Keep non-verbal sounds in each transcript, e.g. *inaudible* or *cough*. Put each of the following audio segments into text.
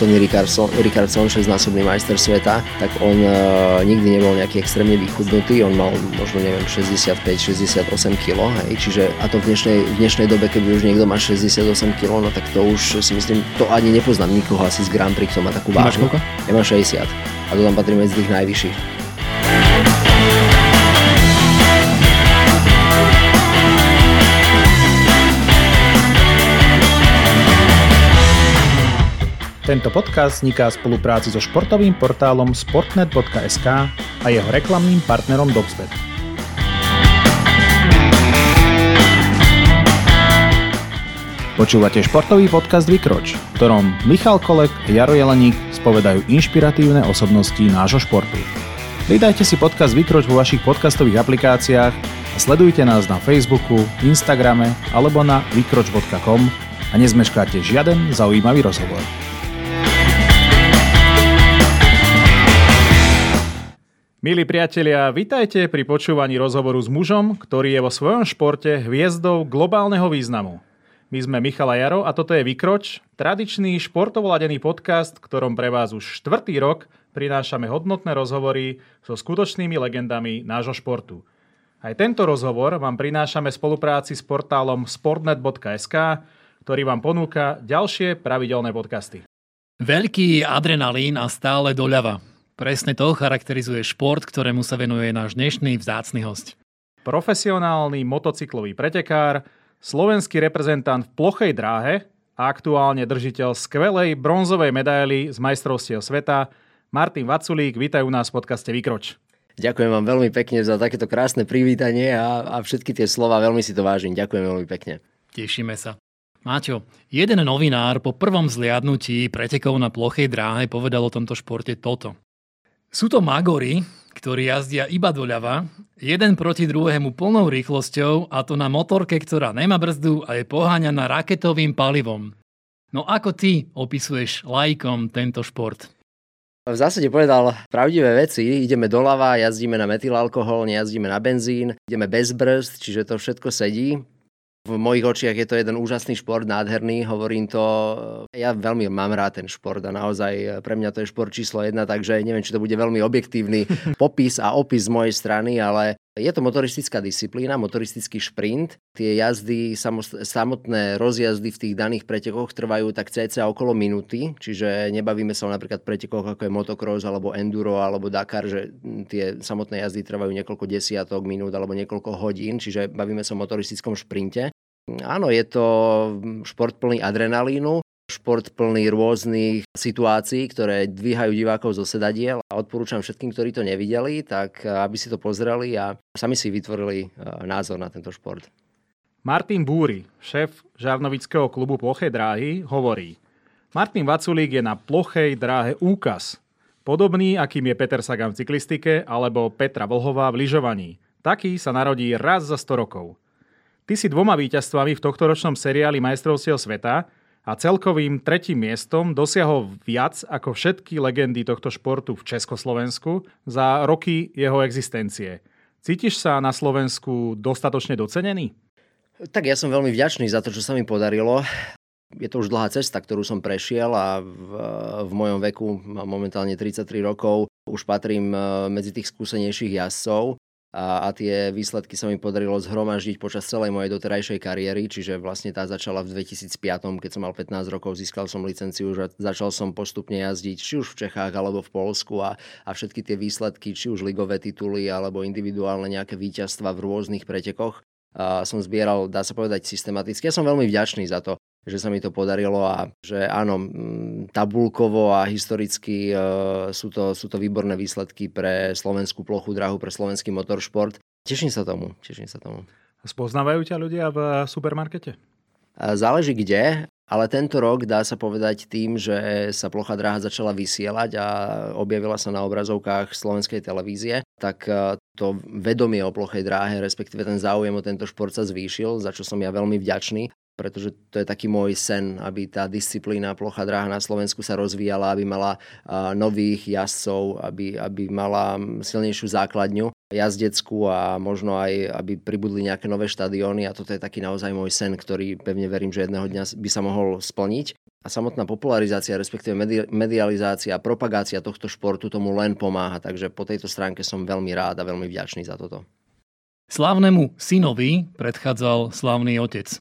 Tony Rickardson, Rickardson 6-násobný majster sveta, tak on uh, nikdy nebol nejaký extrémne vychudnutý, on mal možno neviem 65-68 kg, hej, čiže a to v dnešnej, v dnešnej dobe, keby už niekto má 68 kg, no tak to už si myslím, to ani nepoznám nikoho asi z Grand Prix, kto má takú váhu. Ja mám 60 a to tam patrí medzi tých najvyšších. Tento podcast vzniká v spolupráci so športovým portálom sportnet.sk a jeho reklamným partnerom Dobsbet. Počúvate športový podcast Vykroč, v ktorom Michal Kolek a Jaro Jeleník spovedajú inšpiratívne osobnosti nášho športu. Pridajte si podcast Vykroč vo vašich podcastových aplikáciách a sledujte nás na Facebooku, Instagrame alebo na vykroč.com a nezmeškáte žiaden zaujímavý rozhovor. Milí priatelia, vitajte pri počúvaní rozhovoru s mužom, ktorý je vo svojom športe hviezdou globálneho významu. My sme Michal a Jaro a toto je Vykroč, tradičný športovoladený podcast, ktorom pre vás už štvrtý rok prinášame hodnotné rozhovory so skutočnými legendami nášho športu. Aj tento rozhovor vám prinášame v spolupráci s portálom sportnet.sk, ktorý vám ponúka ďalšie pravidelné podcasty. Veľký adrenalín a stále doľava. Presne to charakterizuje šport, ktorému sa venuje náš dnešný vzácny host. Profesionálny motocyklový pretekár, slovenský reprezentant v plochej dráhe a aktuálne držiteľ skvelej bronzovej medaily z majstrovstiev sveta Martin Vaculík, vítaj u nás v podcaste Vykroč. Ďakujem vám veľmi pekne za takéto krásne privítanie a, a všetky tie slova, veľmi si to vážim. Ďakujem veľmi pekne. Tešíme sa. Máťo, jeden novinár po prvom zliadnutí pretekov na plochej dráhe povedal o tomto športe toto. Sú to magory, ktorí jazdia iba doľava, jeden proti druhému plnou rýchlosťou a to na motorke, ktorá nemá brzdu a je poháňaná raketovým palivom. No ako ty opisuješ lajkom tento šport? V zásade povedal pravdivé veci. Ideme doľava, jazdíme na metylalkohol, nejazdíme na benzín, ideme bez brzd, čiže to všetko sedí. V mojich očiach je to jeden úžasný šport, nádherný, hovorím to. Ja veľmi mám rád ten šport a naozaj pre mňa to je šport číslo jedna, takže neviem, či to bude veľmi objektívny *laughs* popis a opis z mojej strany, ale je to motoristická disciplína, motoristický šprint. Tie jazdy, samotné rozjazdy v tých daných pretekoch trvajú tak cca okolo minúty, čiže nebavíme sa o napríklad pretekoch ako je motocross alebo enduro alebo Dakar, že tie samotné jazdy trvajú niekoľko desiatok minút alebo niekoľko hodín, čiže bavíme sa o motoristickom šprinte. Áno, je to šport plný adrenalínu, šport plný rôznych situácií, ktoré dvíhajú divákov zo sedadiel a odporúčam všetkým, ktorí to nevideli, tak eh, aby si to pozreli a sami si vytvorili eh, názor na tento šport. Martin Búry, šéf žarnovického klubu Plochej dráhy, hovorí Martin Vaculík je na plochej dráhe úkaz, podobný, akým je Peter Sagan v cyklistike alebo Petra Vlhová v lyžovaní. Taký sa narodí raz za 100 rokov. Ty si dvoma víťazstvami v tohtoročnom seriáli majstrovstiev sveta a celkovým tretím miestom dosiahol viac ako všetky legendy tohto športu v Československu za roky jeho existencie. Cítiš sa na Slovensku dostatočne docenený? Tak ja som veľmi vďačný za to, čo sa mi podarilo. Je to už dlhá cesta, ktorú som prešiel a v, v mojom veku, mám momentálne 33 rokov, už patrím eh, medzi tých skúsenejších jazdcov a, a tie výsledky sa mi podarilo zhromaždiť počas celej mojej doterajšej kariéry, čiže vlastne tá začala v 2005, keď som mal 15 rokov, získal som licenciu, že začal som postupne jazdiť či už v Čechách alebo v Polsku a, a všetky tie výsledky, či už ligové tituly alebo individuálne nejaké víťazstva v rôznych pretekoch, a som zbieral, dá sa povedať, systematicky. Ja som veľmi vďačný za to, že sa mi to podarilo a že áno, tabulkovo a historicky e, sú, to, sú to výborné výsledky pre slovenskú plochu drahu, pre slovenský motoršport. Teším sa tomu, teším sa tomu. Spoznávajú ťa ľudia v supermarkete? Záleží kde, ale tento rok dá sa povedať tým, že sa plocha dráha začala vysielať a objavila sa na obrazovkách slovenskej televízie, tak e, to vedomie o plochej dráhe, respektíve ten záujem o tento šport sa zvýšil, za čo som ja veľmi vďačný pretože to je taký môj sen, aby tá disciplína plocha dráha na Slovensku sa rozvíjala, aby mala nových jazdcov, aby, aby mala silnejšiu základňu jazdeckú a možno aj, aby pribudli nejaké nové štadióny a toto je taký naozaj môj sen, ktorý pevne verím, že jedného dňa by sa mohol splniť. a samotná popularizácia, respektíve medializácia, propagácia tohto športu tomu len pomáha. Takže po tejto stránke som veľmi rád a veľmi vďačný za toto. Slávnemu synovi predchádzal slávny otec.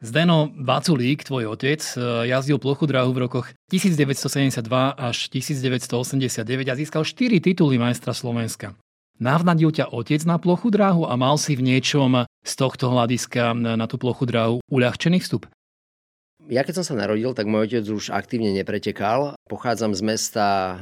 Zdeno Vaculík, tvoj otec, e, jazdil plochu dráhu v rokoch 1972 až 1989 a získal 4 tituly majstra Slovenska. Navnadil ťa otec na plochu dráhu a mal si v niečom z tohto hľadiska na tú plochu dráhu uľahčený vstup? Ja keď som sa narodil, tak môj otec už aktívne nepretekal. Pochádzam z mesta e,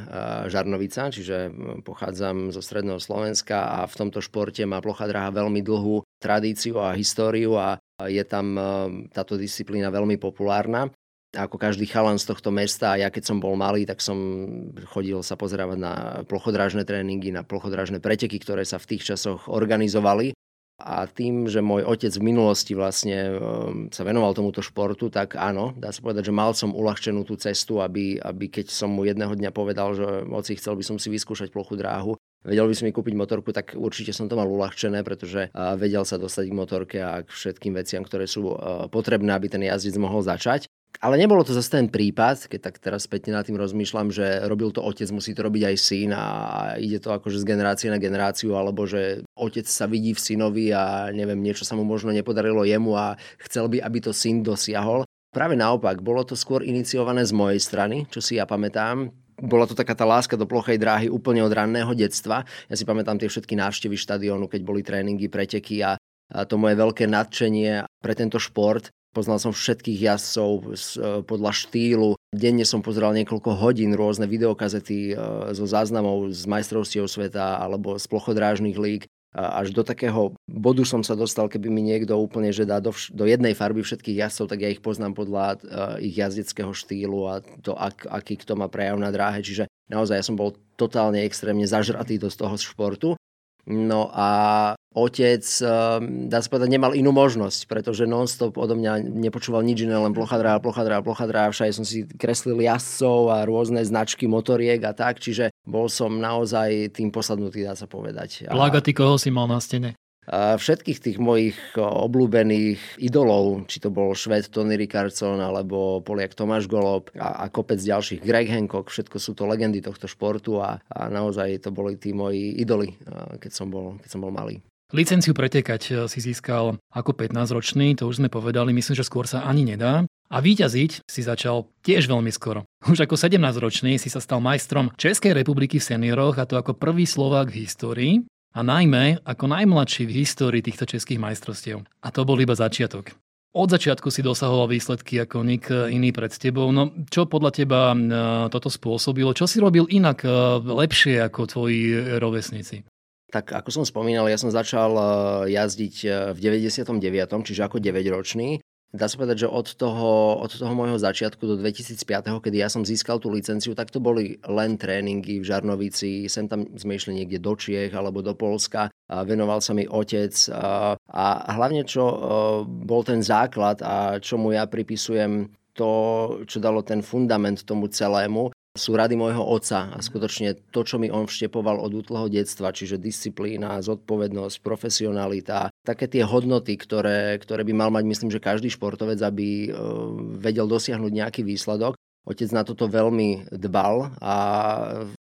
Žarnovica, čiže pochádzam zo stredného Slovenska a v tomto športe má plocha dráha veľmi dlhú tradíciu a históriu a je tam e, táto disciplína veľmi populárna. Ako každý chalan z tohto mesta, a ja keď som bol malý, tak som chodil sa pozerávať na plochodrážne tréningy, na plochodrážne preteky, ktoré sa v tých časoch organizovali. A tým, že môj otec v minulosti vlastne ehm, sa venoval tomuto športu, tak áno, dá sa povedať, že mal som uľahčenú tú cestu, aby, aby keď som mu jedného dňa povedal, že moci chcel by som si vyskúšať plochu dráhu, vedel by si mi kúpiť motorku, tak určite som to mal uľahčené, pretože vedel sa dostať k motorke a k všetkým veciam, ktoré sú potrebné, aby ten jazdec mohol začať. Ale nebolo to zase ten prípad, keď tak teraz späť nad tým rozmýšľam, že robil to otec, musí to robiť aj syn a ide to akože z generácie na generáciu, alebo že otec sa vidí v synovi a neviem, niečo sa mu možno nepodarilo jemu a chcel by, aby to syn dosiahol. Práve naopak, bolo to skôr iniciované z mojej strany, čo si ja pamätám. Bola to taká tá láska do plochej dráhy úplne od ranného detstva. Ja si pamätám tie všetky návštevy štadiónu, keď boli tréningy, preteky a a to moje veľké nadšenie pre tento šport Poznal som všetkých jazdcov e, podľa štýlu. Denne som pozeral niekoľko hodín rôzne videokazety e, so záznamov z majstrovstiev sveta alebo z plochodrážnych líg. Až do takého bodu som sa dostal, keby mi niekto úplne že dá do, do jednej farby všetkých jazdcov, tak ja ich poznám podľa uh, ich jazdeckého štýlu a to, ak, aký kto má prejav na dráhe. Čiže naozaj ja som bol totálne extrémne zažratý do toho športu. No a otec, ehm, dá sa povedať, nemal inú možnosť, pretože non-stop odo mňa nepočúval nič iné, len plochadrá, plochadrá, plochadrá. Všade som si kreslil jazdcov a rôzne značky motoriek a tak, čiže bol som naozaj tým posadnutý, dá sa povedať. Plagaty koho si mal na stene? všetkých tých mojich obľúbených idolov, či to bol Šved Tony Ricardson alebo Poliak Tomáš Golob a, a kopec ďalších, Greg Hancock, všetko sú to legendy tohto športu a, a naozaj to boli tí moji idoly, keď som bol, keď som bol malý. Licenciu pretekať e, si získal ako 15-ročný, to už sme povedali, myslím, že skôr sa ani nedá. A výťaziť si začal tiež veľmi skoro. Už ako 17-ročný si sa stal majstrom Českej republiky v senioroch a to ako prvý Slovák v histórii a najmä ako najmladší v histórii týchto českých majstrovstiev. A to bol iba začiatok. Od začiatku si dosahoval výsledky ako nik iný pred tebou. No čo podľa teba e, toto spôsobilo? Čo si robil inak lepšie ako tvoji rovesníci? Tak ako som spomínal, ja som začal e, jazdiť v 99., čiže ako 9-ročný. Dá sa povedať, že od toho, od toho môjho začiatku do 2005, kedy ja som získal tú licenciu, tak to boli len tréningy v Žarnovici. Sem tam sme išli niekde do Čiech alebo do Polska. A venoval sa mi otec. A, a hlavne, čo e, bol ten základ a čomu ja pripisujem to, čo dalo ten fundament tomu celému, sú rady môjho otca a skutočne to, čo mi on vštepoval od útleho detstva, čiže disciplína, zodpovednosť, profesionalita, také tie hodnoty, ktoré, ktoré by mal mať, myslím, že každý športovec, aby e, vedel dosiahnuť nejaký výsledok. Otec na toto veľmi dbal a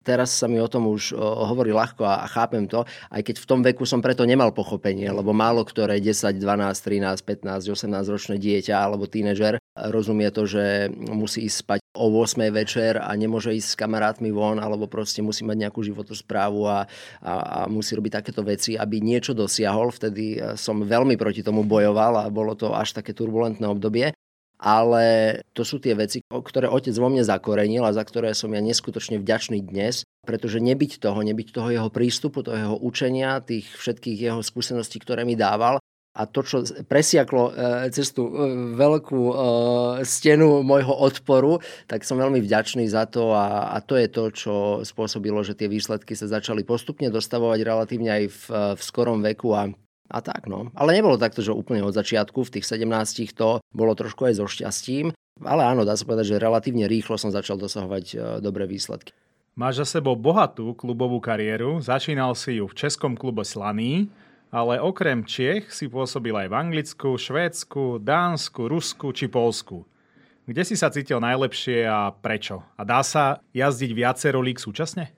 teraz sa mi o tom už hovorí ľahko a chápem to, aj keď v tom veku som preto nemal pochopenie, lebo málo ktoré 10, 12, 13, 15, 18 ročné dieťa alebo tínežer rozumie to, že musí ísť spať o 8 večer a nemôže ísť s kamarátmi von, alebo proste musí mať nejakú životosprávu a, a, a musí robiť takéto veci, aby niečo dosiahol. Vtedy som veľmi proti tomu bojoval a bolo to až také turbulentné obdobie ale to sú tie veci, ktoré otec vo mne zakorenil a za ktoré som ja neskutočne vďačný dnes, pretože nebyť toho, nebyť toho jeho prístupu, toho jeho učenia, tých všetkých jeho skúseností, ktoré mi dával, a to, čo presiaklo e, cez tú e, veľkú e, stenu môjho odporu, tak som veľmi vďačný za to a, a to je to, čo spôsobilo, že tie výsledky sa začali postupne dostavovať relatívne aj v, v skorom veku a a tak, no. Ale nebolo takto, že úplne od začiatku, v tých 17 to bolo trošku aj so šťastím. Ale áno, dá sa povedať, že relatívne rýchlo som začal dosahovať dobré výsledky. Máš za sebou bohatú klubovú kariéru, začínal si ju v českom klube Slaný, ale okrem Čech si pôsobil aj v Anglicku, Švédsku, Dánsku, Rusku či Polsku. Kde si sa cítil najlepšie a prečo? A dá sa jazdiť viacero lík súčasne?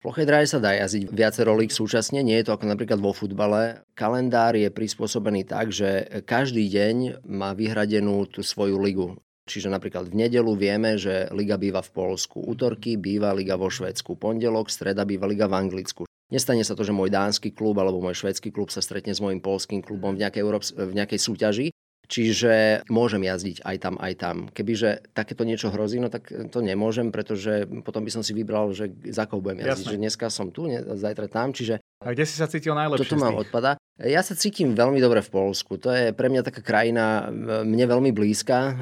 V plochej dráhe sa dá jazdiť viacero lík súčasne, nie je to ako napríklad vo futbale. Kalendár je prispôsobený tak, že každý deň má vyhradenú tú svoju ligu. Čiže napríklad v nedelu vieme, že liga býva v Polsku, útorky býva liga vo Švedsku, pondelok, streda býva liga v Anglicku. Nestane sa to, že môj dánsky klub alebo môj švedský klub sa stretne s môjim polským klubom v nejakej, Európs- v nejakej súťaži, Čiže môžem jazdiť aj tam, aj tam. Kebyže takéto niečo hrozí, no tak to nemôžem, pretože potom by som si vybral, že za koho budem jazdiť. Jasne. Že dneska som tu, zajtra tam, čiže a kde si sa cítil najlepšie? Toto mám odpada. Ja sa cítim veľmi dobre v Polsku. To je pre mňa taká krajina mne veľmi blízka.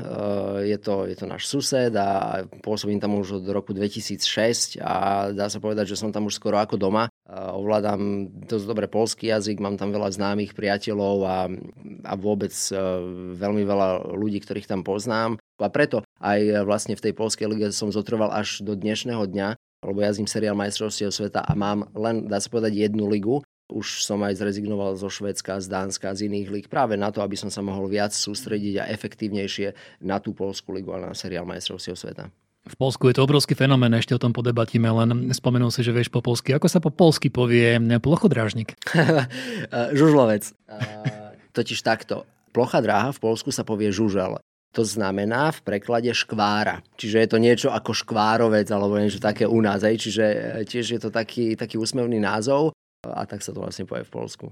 Je to, je to náš sused a pôsobím tam už od roku 2006 a dá sa povedať, že som tam už skoro ako doma. Ovládam dosť dobre polský jazyk, mám tam veľa známych priateľov a, a vôbec e, veľmi veľa ľudí, ktorých tam poznám. A preto aj vlastne v tej polskej lige som zotrval až do dnešného dňa, lebo jazdím seriál majstrovstiev sveta a mám len, dá sa povedať, jednu ligu. Už som aj zrezignoval zo Švedska, z Dánska, z iných lig práve na to, aby som sa mohol viac sústrediť a efektívnejšie na tú Polskú ligu a na seriál majstrovstiev sveta. V Polsku je to obrovský fenomén, ešte o tom podebatíme, len spomenul si, že vieš po polsky. Ako sa po polsky povie plochodrážnik? *laughs* Žužlovec. Totiž takto. Plocha dráha v Polsku sa povie žužel. To znamená v preklade škvára. Čiže je to niečo ako škvárovec alebo niečo také u nás. Aj? Čiže e, tiež je to taký, taký úsmevný názov a tak sa to vlastne povie v Polsku.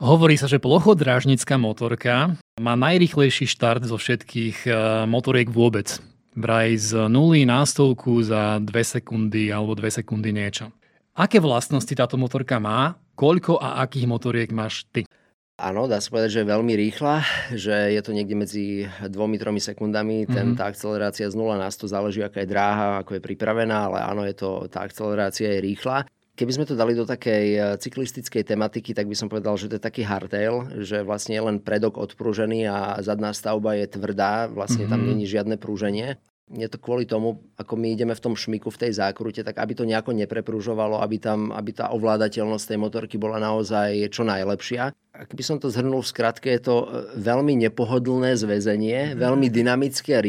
Hovorí sa, že plochodrážnická motorka má najrychlejší štart zo všetkých e, motoriek vôbec. Vraj z nuly na stovku za 2 sekundy alebo 2 sekundy niečo. Aké vlastnosti táto motorka má? Koľko a akých motoriek máš ty? Áno, dá sa povedať, že je veľmi rýchla, že je to niekde medzi 2-3 sekundami. Mm-hmm. Ten, mhm. tá akcelerácia z 0 na 100 záleží, aká je dráha, ako je pripravená, ale áno, je to, tá akcelerácia je rýchla. Keby sme to dali do takej e, cyklistickej tematiky, tak by som povedal, že to je taký hardtail, že vlastne je len predok odprúžený a zadná stavba je tvrdá, vlastne mm-hmm. tam mhm. není žiadne prúženie je to kvôli tomu, ako my ideme v tom šmiku, v tej zákrute, tak aby to nejako neprepružovalo, aby, tam, aby tá ovládateľnosť tej motorky bola naozaj čo najlepšia. Ak by som to zhrnul v skratke, je to e, veľmi nepohodlné zväzenie, veľmi dynamické a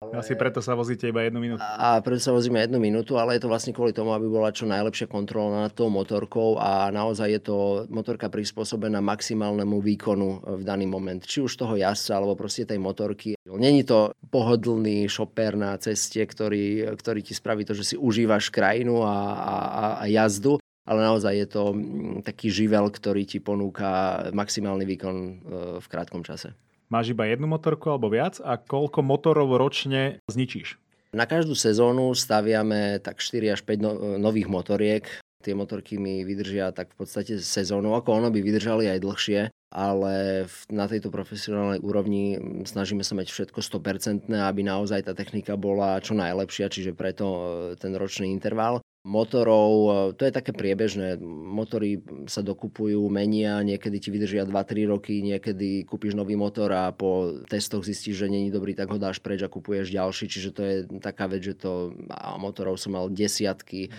rýchle asi preto sa vozíte iba jednu minútu. A preto sa vozíme jednu minútu, ale je to vlastne kvôli tomu, aby bola čo najlepšia kontrola nad tou motorkou a naozaj je to motorka prispôsobená maximálnemu výkonu v daný moment. Či už toho jazdca, alebo proste tej motorky. Není to pohodlný šoper na ceste, ktorý, ktorý ti spraví to, že si užívaš krajinu a, a, a jazdu, ale naozaj je to mm, taký živel, ktorý ti ponúka maximálny výkon e, v krátkom čase. Máš iba jednu motorku alebo viac a koľko motorov ročne zničíš? Na každú sezónu staviame tak 4 až 5 no, nových motoriek. Tie motorky mi vydržia tak v podstate sezónu, ako ono by vydržali aj dlhšie, ale na tejto profesionálnej úrovni snažíme sa mať všetko 100%, aby naozaj tá technika bola čo najlepšia, čiže preto e, ten ročný interval motorov, e, to je také priebežné. Motory sa dokupujú, menia, niekedy ti vydržia 2-3 roky, niekedy kúpiš nový motor a po testoch zistíš, že není dobrý, tak ho dáš preč a kupuješ ďalší. Čiže to je taká vec, že to a motorov som mal desiatky e,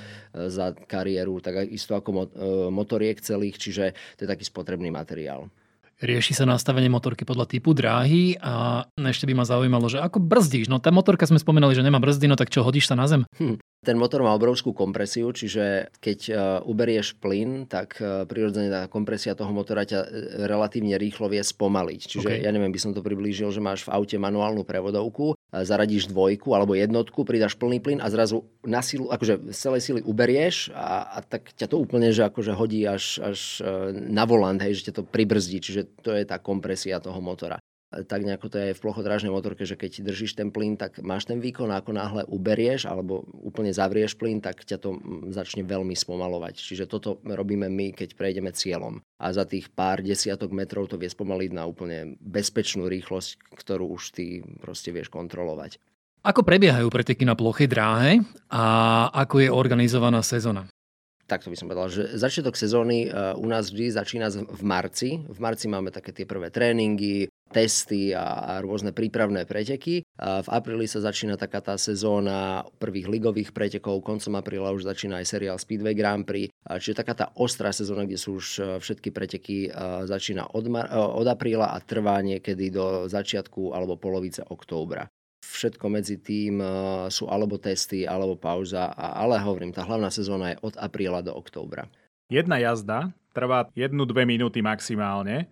za kariéru, tak isto ako e, motoriek celých, čiže to je taký spotrebný materiál. Rieši sa nastavenie motorky podľa typu dráhy a ešte by ma zaujímalo, že ako brzdíš? No tá motorka sme spomenali, že nemá brzdy, no tak čo, hodíš sa na zem? Hm. Ten motor má obrovskú kompresiu, čiže keď e, uberieš plyn, tak e, prirodzene tá kompresia toho motora ťa e, relatívne rýchlo vie spomaliť. Čiže okay. ja neviem, by som to priblížil, že máš v aute manuálnu prevodovku, zaradíš dvojku alebo jednotku, pridáš plný plyn a zrazu na silu, akože z celej sily uberieš a, a tak ťa to úplne že akože hodí až, až na volant, hej, že ťa to pribrzdí. Čiže to je tá kompresia toho motora tak nejako to je v plochodrážnej motorke, že keď držíš ten plyn, tak máš ten výkon a ako náhle uberieš alebo úplne zavrieš plyn, tak ťa to začne veľmi spomalovať. Čiže toto robíme my, keď prejdeme cieľom. A za tých pár desiatok metrov to vie spomaliť na úplne bezpečnú rýchlosť, ktorú už ty proste vieš kontrolovať. Ako prebiehajú preteky na plochej dráhe a ako je organizovaná sezóna? takto by som povedal, že začiatok sezóny u nás vždy začína v marci. V marci máme také tie prvé tréningy, testy a, rôzne prípravné preteky. V apríli sa začína taká tá sezóna prvých ligových pretekov, koncom apríla už začína aj seriál Speedway Grand Prix, čiže taká tá ostrá sezóna, kde sú už e, všetky preteky, začína od, mar- e, od apríla a trvá niekedy do začiatku alebo polovice októbra všetko medzi tým sú alebo testy, alebo pauza, ale hovorím, tá hlavná sezóna je od apríla do októbra. Jedna jazda trvá 1-2 minúty maximálne.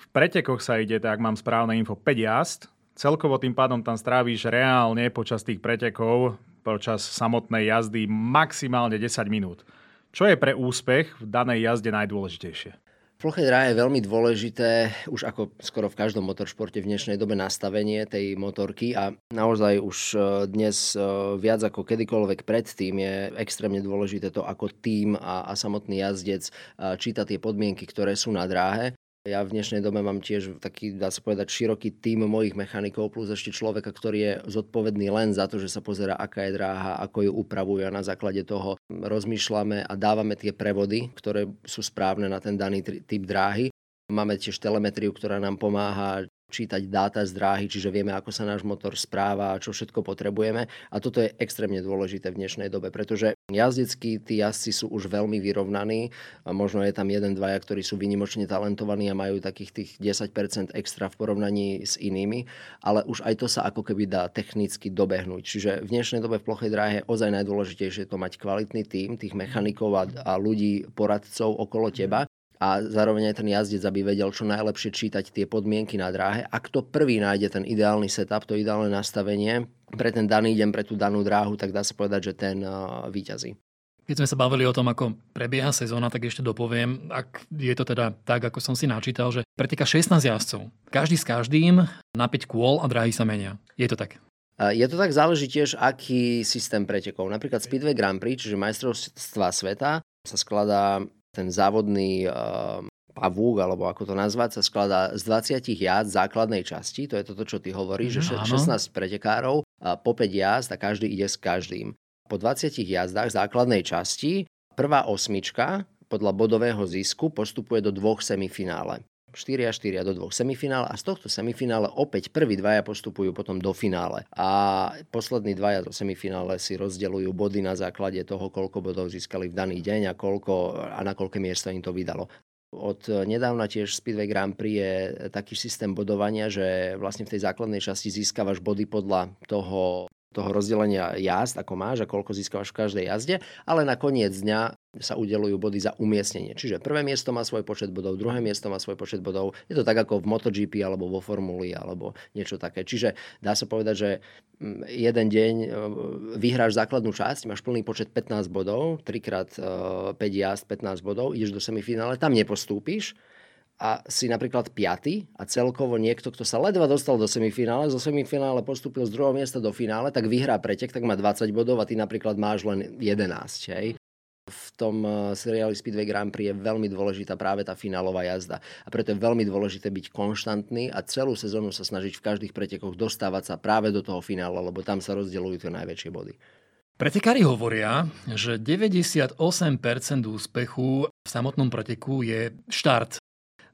V pretekoch sa ide, tak mám správne info, 5 jazd. Celkovo tým pádom tam strávíš reálne počas tých pretekov, počas samotnej jazdy maximálne 10 minút. Čo je pre úspech v danej jazde najdôležitejšie? Ploché dráhe je veľmi dôležité, už ako skoro v každom motoršporte v dnešnej dobe nastavenie tej motorky a naozaj už e, dnes e, viac ako kedykoľvek predtým je extrémne dôležité to, ako tým a, a samotný jazdec e, číta tie podmienky, ktoré sú na dráhe. Ja v dnešnej dobe mám tiež taký, dá sa povedať, široký tým mojich mechanikov, plus ešte človeka, ktorý je zodpovedný len za to, že sa pozera, aká je dráha, ako ju upravuje a na základe toho rozmýšľame a dávame tie prevody, ktoré sú správne na ten daný typ dráhy. Máme tiež telemetriu, ktorá nám pomáha čítať dáta z dráhy, čiže vieme, ako sa náš motor správa a čo všetko potrebujeme. A toto je extrémne dôležité v dnešnej dobe, pretože jazdeckí tí jazdci sú už veľmi vyrovnaní. A možno je tam jeden, dvaja, ktorí sú vynimočne talentovaní a majú takých tých 10% extra v porovnaní s inými, ale už aj to sa ako keby dá technicky dobehnúť. Čiže v dnešnej dobe v plochej dráhe je ozaj najdôležitejšie to mať kvalitný tím tých mechanikov a, a ľudí, poradcov okolo teba, a zároveň aj ten jazdec, aby vedel čo najlepšie čítať tie podmienky na dráhe. Ak to prvý nájde ten ideálny setup, to ideálne nastavenie pre ten daný deň, pre tú danú dráhu, tak dá sa povedať, že ten výťazí. Keď sme sa bavili o tom, ako prebieha sezóna, tak ešte dopoviem, ak je to teda tak, ako som si načítal, že preteká 16 jazdcov. Každý s každým na 5 kôl a dráhy sa menia. Je to tak? Je to tak, záleží tiež, aký systém pretekov. Napríklad Speedway Grand Prix, čiže majstrovstva sveta, sa skladá ten závodný uh, pavúk, alebo ako to nazvať, sa skladá z 20 jazd základnej časti, to je toto, čo ty hovoríš, mm, že 16 pretekárov, a po 5 jazd a každý ide s každým. Po 20 jazdách základnej časti prvá osmička podľa bodového zisku postupuje do dvoch semifinále. 4 a 4 do dvoch semifinále a z tohto semifinále opäť prví dvaja postupujú potom do finále. A poslední dvaja do semifinále si rozdeľujú body na základe toho, koľko bodov získali v daný deň a, koľko, a na koľké miesto im to vydalo. Od nedávna tiež Speedway Grand Prix je taký systém bodovania, že vlastne v tej základnej časti získavaš body podľa toho toho rozdelenia jazd, ako máš a koľko získavaš v každej jazde, ale na koniec dňa sa udelujú body za umiestnenie. Čiže prvé miesto má svoj počet bodov, druhé miesto má svoj počet bodov. Je to tak ako v MotoGP alebo vo Formuli alebo niečo také. Čiže dá sa povedať, že mm, jeden deň e, vyhráš základnú časť, máš plný počet 15 bodov, 3x5 e, jazd 15 bodov, ideš do semifinále, tam nepostúpiš, a si napríklad piaty a celkovo niekto, kto sa ledva dostal do semifinále, zo semifinále postúpil z druhého miesta do finále, tak vyhrá pretek, tak má 20 bodov a ty napríklad máš len 11. Hej? V tom eh, seriáli Speedway Grand Prix je veľmi dôležitá práve tá finálová jazda. A preto je veľmi dôležité byť konštantný a celú sezónu sa snažiť v každých pretekoch dostávať sa práve do toho finála, lebo tam sa rozdeľujú tie najväčšie body. Pretekári hovoria, že 98% úspechu v samotnom preteku je štart.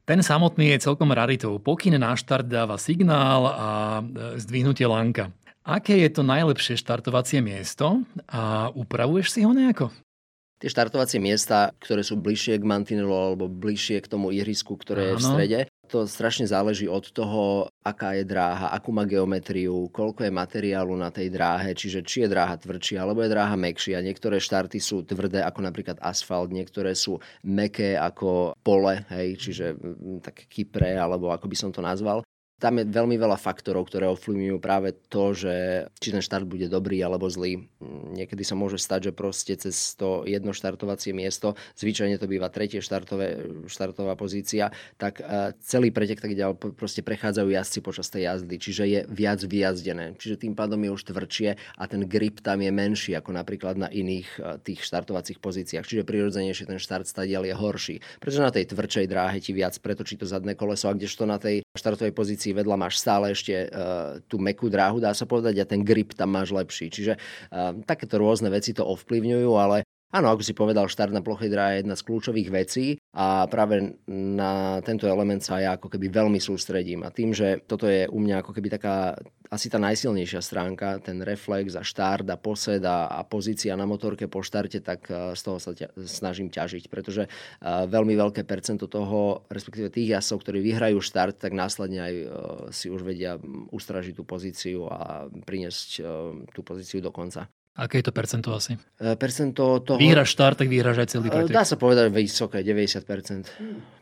Ten samotný je celkom raritou. Pokyn na štart dáva signál a e, zdvihnutie lanka. Aké je to najlepšie štartovacie miesto a upravuješ si ho nejako? Tie štartovacie miesta, ktoré sú bližšie k mantinelu alebo bližšie k tomu ihrisku, ktoré Áno. je v strede, to strašne záleží od toho, aká je dráha, akú má geometriu, koľko je materiálu na tej dráhe, čiže či je dráha tvrdšia alebo je dráha mekšia. Niektoré štarty sú tvrdé ako napríklad asfalt, niektoré sú meké ako pole, hej, čiže mm, tak kypre, alebo ako by som to nazval. Tam je veľmi veľa faktorov, ktoré ovplyvňujú práve to, že či ten štart bude dobrý alebo zlý. Niekedy sa môže stať, že proste cez to jedno štartovacie miesto, zvyčajne to býva tretie štartové, štartová pozícia, tak e, celý pretek tak ďalej proste prechádzajú jazdci počas tej jazdy, čiže je viac vyjazdené. Čiže tým pádom je už tvrdšie a ten grip tam je menší ako napríklad na iných e, tých štartovacích pozíciách. Čiže prirodzenejšie ten štart stadiel je horší. Pretože na tej tvrdšej dráhe ti viac pretočí to zadné koleso a kdežto na tej štartovej pozícii vedľa máš stále ešte uh, tú mekú dráhu, dá sa povedať, a ten grip tam máš lepší. Čiže uh, takéto rôzne veci to ovplyvňujú, ale Áno, ako si povedal, štart na plochej dráhe je jedna z kľúčových vecí a práve na tento element sa ja ako keby veľmi sústredím. A tým, že toto je u mňa ako keby taká asi tá najsilnejšia stránka, ten reflex a štart a posed a, a pozícia na motorke po štarte, tak e, z toho sa ťa, snažím ťažiť, pretože e, veľmi veľké percento toho, respektíve tých jasov, ktorí vyhrajú štart, tak následne aj e, si už vedia ustražiť tú pozíciu a priniesť tú pozíciu do konca. Aké je to percento asi? E, percento toho... Vyhráš štart, tak vyhráš aj celý e, pretek. Dá sa povedať vysoké, 90%.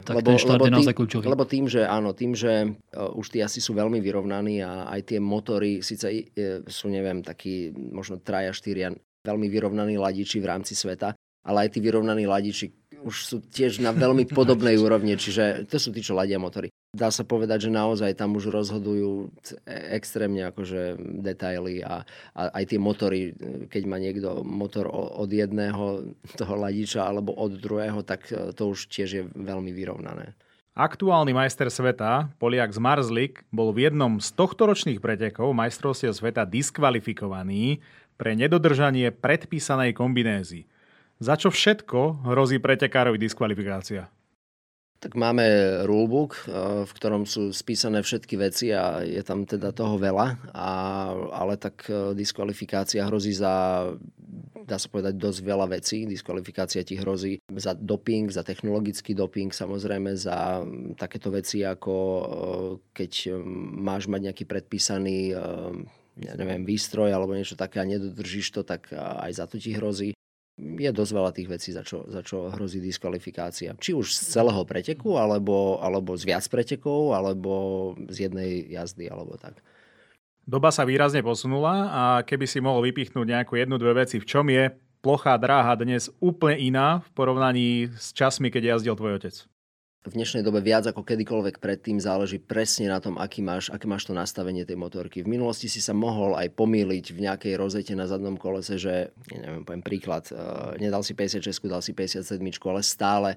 Tak lebo, ten štart lebo je naozaj kľúčový. Lebo tým, že áno, tým, že uh, už tí asi sú veľmi vyrovnaní a aj tie motory síce uh, sú, neviem, takí možno traja, štyria veľmi vyrovnaní ladiči v rámci sveta, ale aj tí vyrovnaní ladiči už sú tiež na veľmi *laughs* podobnej úrovni, čiže to sú tí, čo ladia motory dá sa povedať, že naozaj tam už rozhodujú extrémne akože detaily a, a aj tie motory, keď má niekto motor od jedného toho ladiča alebo od druhého, tak to už tiež je veľmi vyrovnané. Aktuálny majster sveta, Poliak z Marzlik, bol v jednom z tohtoročných pretekov majstrovstiev sveta diskvalifikovaný pre nedodržanie predpísanej kombinézy. Za čo všetko hrozí pretekárovi diskvalifikácia? Tak máme rulebook, eh, v ktorom sú spísané všetky veci a je tam teda toho veľa, a, ale tak eh, diskvalifikácia hrozí za, dá sa povedať, dosť veľa vecí. Diskvalifikácia ti hrozí za doping, za technologický doping, samozrejme za mm, takéto veci, ako eh, keď máš mať nejaký predpísaný ja neviem, výstroj alebo niečo také a nedodržíš to, tak aj za to ti hrozí je dosť veľa tých vecí, za čo, za čo hrozí diskvalifikácia. Či už z celého preteku, alebo, alebo z viac pretekov, alebo z jednej jazdy, alebo tak. Doba sa výrazne posunula a keby si mohol vypichnúť nejakú jednu, dve veci, v čom je plochá dráha dnes úplne iná v porovnaní s časmi, keď jazdil tvoj otec? V dnešnej dobe viac ako kedykoľvek predtým záleží presne na tom, aký máš, aké máš to nastavenie tej motorky. V minulosti si sa mohol aj pomýliť v nejakej rozete na zadnom kolese, že, ja neviem, poviem príklad, uh, nedal si 56, dal si 57, ale stále,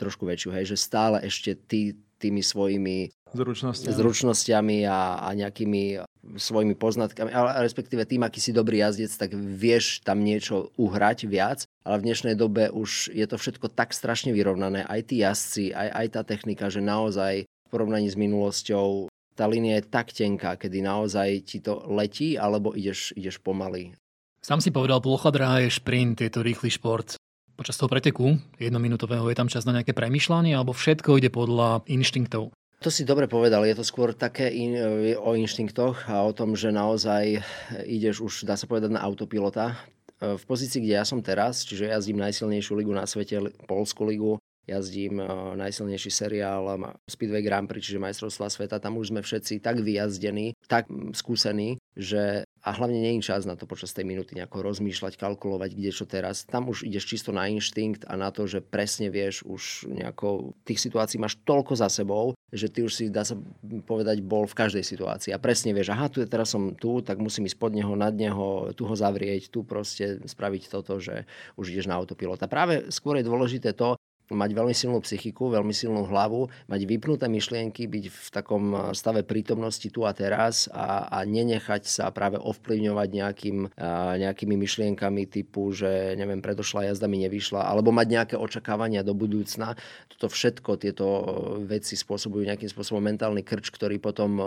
trošku väčšiu, hej, že stále ešte ty tými svojimi zručnosťami, zručnosťami a, a nejakými svojimi poznatkami, ale respektíve tým, aký si dobrý jazdec, tak vieš tam niečo uhrať viac, ale v dnešnej dobe už je to všetko tak strašne vyrovnané, aj tí jazdci, aj, aj tá technika, že naozaj v porovnaní s minulosťou tá línia je tak tenká, kedy naozaj ti to letí, alebo ideš, ideš pomaly. Sám si povedal, plocha dráha je šprint, je to rýchly šport. Počas toho preteku jednominútového je tam čas na nejaké premyšľanie, alebo všetko ide podľa inštinktov? To si dobre povedal, je to skôr také in, o inštinktoch a o tom, že naozaj ideš už, dá sa povedať, na autopilota. V pozícii, kde ja som teraz, čiže jazdím najsilnejšiu ligu na svete, Polskú ligu, jazdím najsilnejší seriál Speedway Grand Prix, čiže majstrovstvá sveta, tam už sme všetci tak vyjazdení, tak skúsení, že a hlavne je čas na to počas tej minúty nejako rozmýšľať, kalkulovať, kde čo teraz. Tam už ideš čisto na inštinkt a na to, že presne vieš, už nejako tých situácií máš toľko za sebou, že ty už si, dá sa povedať, bol v každej situácii. A presne vieš, aha, tu je, teraz som tu, tak musím ísť pod neho, nad neho, tu ho zavrieť, tu proste spraviť toto, že už ideš na autopilota. Práve skôr je dôležité to, mať veľmi silnú psychiku, veľmi silnú hlavu, mať vypnuté myšlienky, byť v takom eh, stave prítomnosti tu a teraz a, a nenechať sa práve ovplyvňovať nejakým, eh, nejakými myšlienkami typu, že neviem, predošla jazda mi nevyšla, alebo mať nejaké očakávania do budúcna. Toto všetko, tieto eh, veci spôsobujú nejakým spôsobom mentálny krč, ktorý potom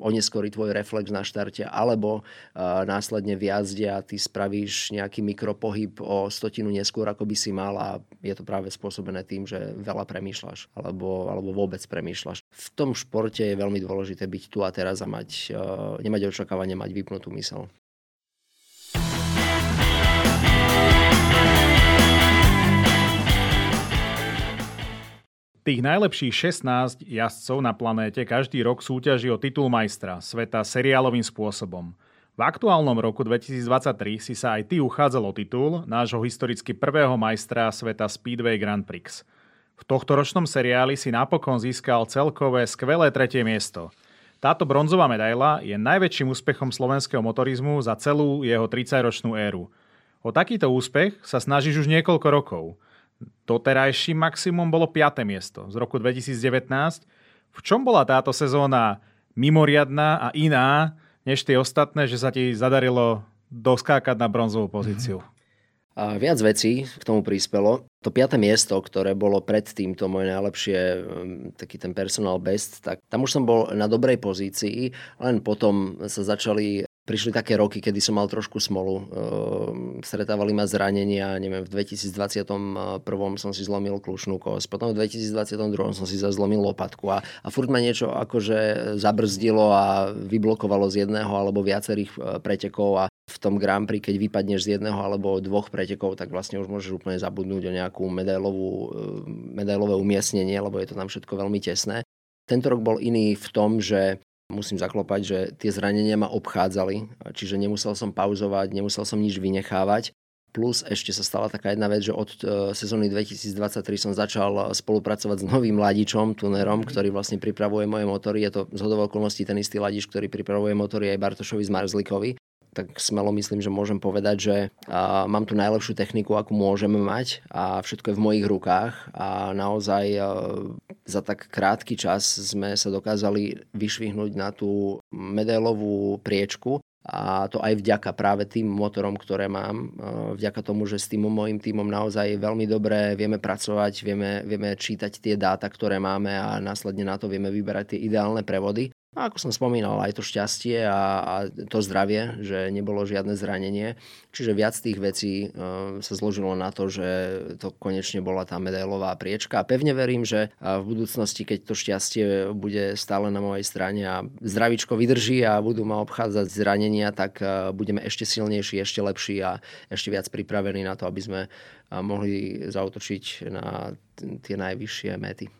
oneskorí tvoj reflex na štarte, alebo uh, následne v jazde a ty spravíš nejaký mikropohyb o stotinu neskôr, ako by si mal a je to práve spôsobené tým, že veľa premýšľaš alebo, alebo vôbec premýšľaš. V tom športe je veľmi dôležité byť tu a teraz a mať, uh, nemať očakávanie, mať vypnutú mysel. Tých najlepších 16 jazdcov na planéte každý rok súťaží o titul majstra sveta seriálovým spôsobom. V aktuálnom roku 2023 si sa aj ty uchádzal o titul nášho historicky prvého majstra sveta Speedway Grand Prix. V tohto ročnom seriáli si napokon získal celkové skvelé tretie miesto. Táto bronzová medaila je najväčším úspechom slovenského motorizmu za celú jeho 30-ročnú éru. O takýto úspech sa snažíš už niekoľko rokov – Doterajším maximum bolo 5. miesto z roku 2019. V čom bola táto sezóna mimoriadná a iná než tie ostatné, že sa ti zadarilo doskákať na bronzovú pozíciu? A viac vecí k tomu prispelo. To piaté miesto, ktoré bolo predtým to moje najlepšie, mm, taký ten personal best, tak tam už som bol na dobrej pozícii, len potom sa začali prišli také roky, kedy som mal trošku smolu. Ehm, stretávali ma zranenia, neviem, v 2021 som si zlomil klušnú kosť, potom v 2022 som si zazlomil lopatku a, a furt ma niečo akože zabrzdilo a vyblokovalo z jedného alebo viacerých e, pretekov a v tom Grand Prix, keď vypadneš z jedného alebo dvoch pretekov, tak vlastne už môžeš úplne zabudnúť o nejakú medailovú, e, medailové umiestnenie, lebo je to tam všetko veľmi tesné. Tento rok bol iný v tom, že Musím zaklopať, že tie zranenia ma obchádzali, čiže nemusel som pauzovať, nemusel som nič vynechávať. Plus ešte sa stala taká jedna vec, že od e, sezóny 2023 som začal spolupracovať s novým ladičom, tunerom, ktorý vlastne pripravuje moje motory. Je to z okolností ten istý ladič, ktorý pripravuje motory aj Bartošovi z Marzlikovi tak smelo myslím, že môžem povedať, že a, mám tu najlepšiu techniku, akú môžeme mať a všetko je v mojich rukách a naozaj a, za tak krátky čas sme sa dokázali vyšvihnúť na tú medailovú priečku a to aj vďaka práve tým motorom, ktoré mám. Vďaka tomu, že s tým môjim týmom naozaj veľmi dobre vieme pracovať, vieme, vieme čítať tie dáta, ktoré máme a následne na to vieme vyberať tie ideálne prevody. A ako som spomínal, aj to šťastie a, a to zdravie, že nebolo žiadne zranenie. Čiže viac tých vecí uh, sa zložilo na to, že to konečne bola tá medailová priečka. A pevne verím, že v budúcnosti, keď to šťastie bude stále na mojej strane a zdravičko vydrží a budú ma obchádzať zranenia, tak uh, budeme ešte silnejší, ešte lepší a ešte viac pripravení na to, aby sme uh, mohli zautočiť na tie najvyššie mety.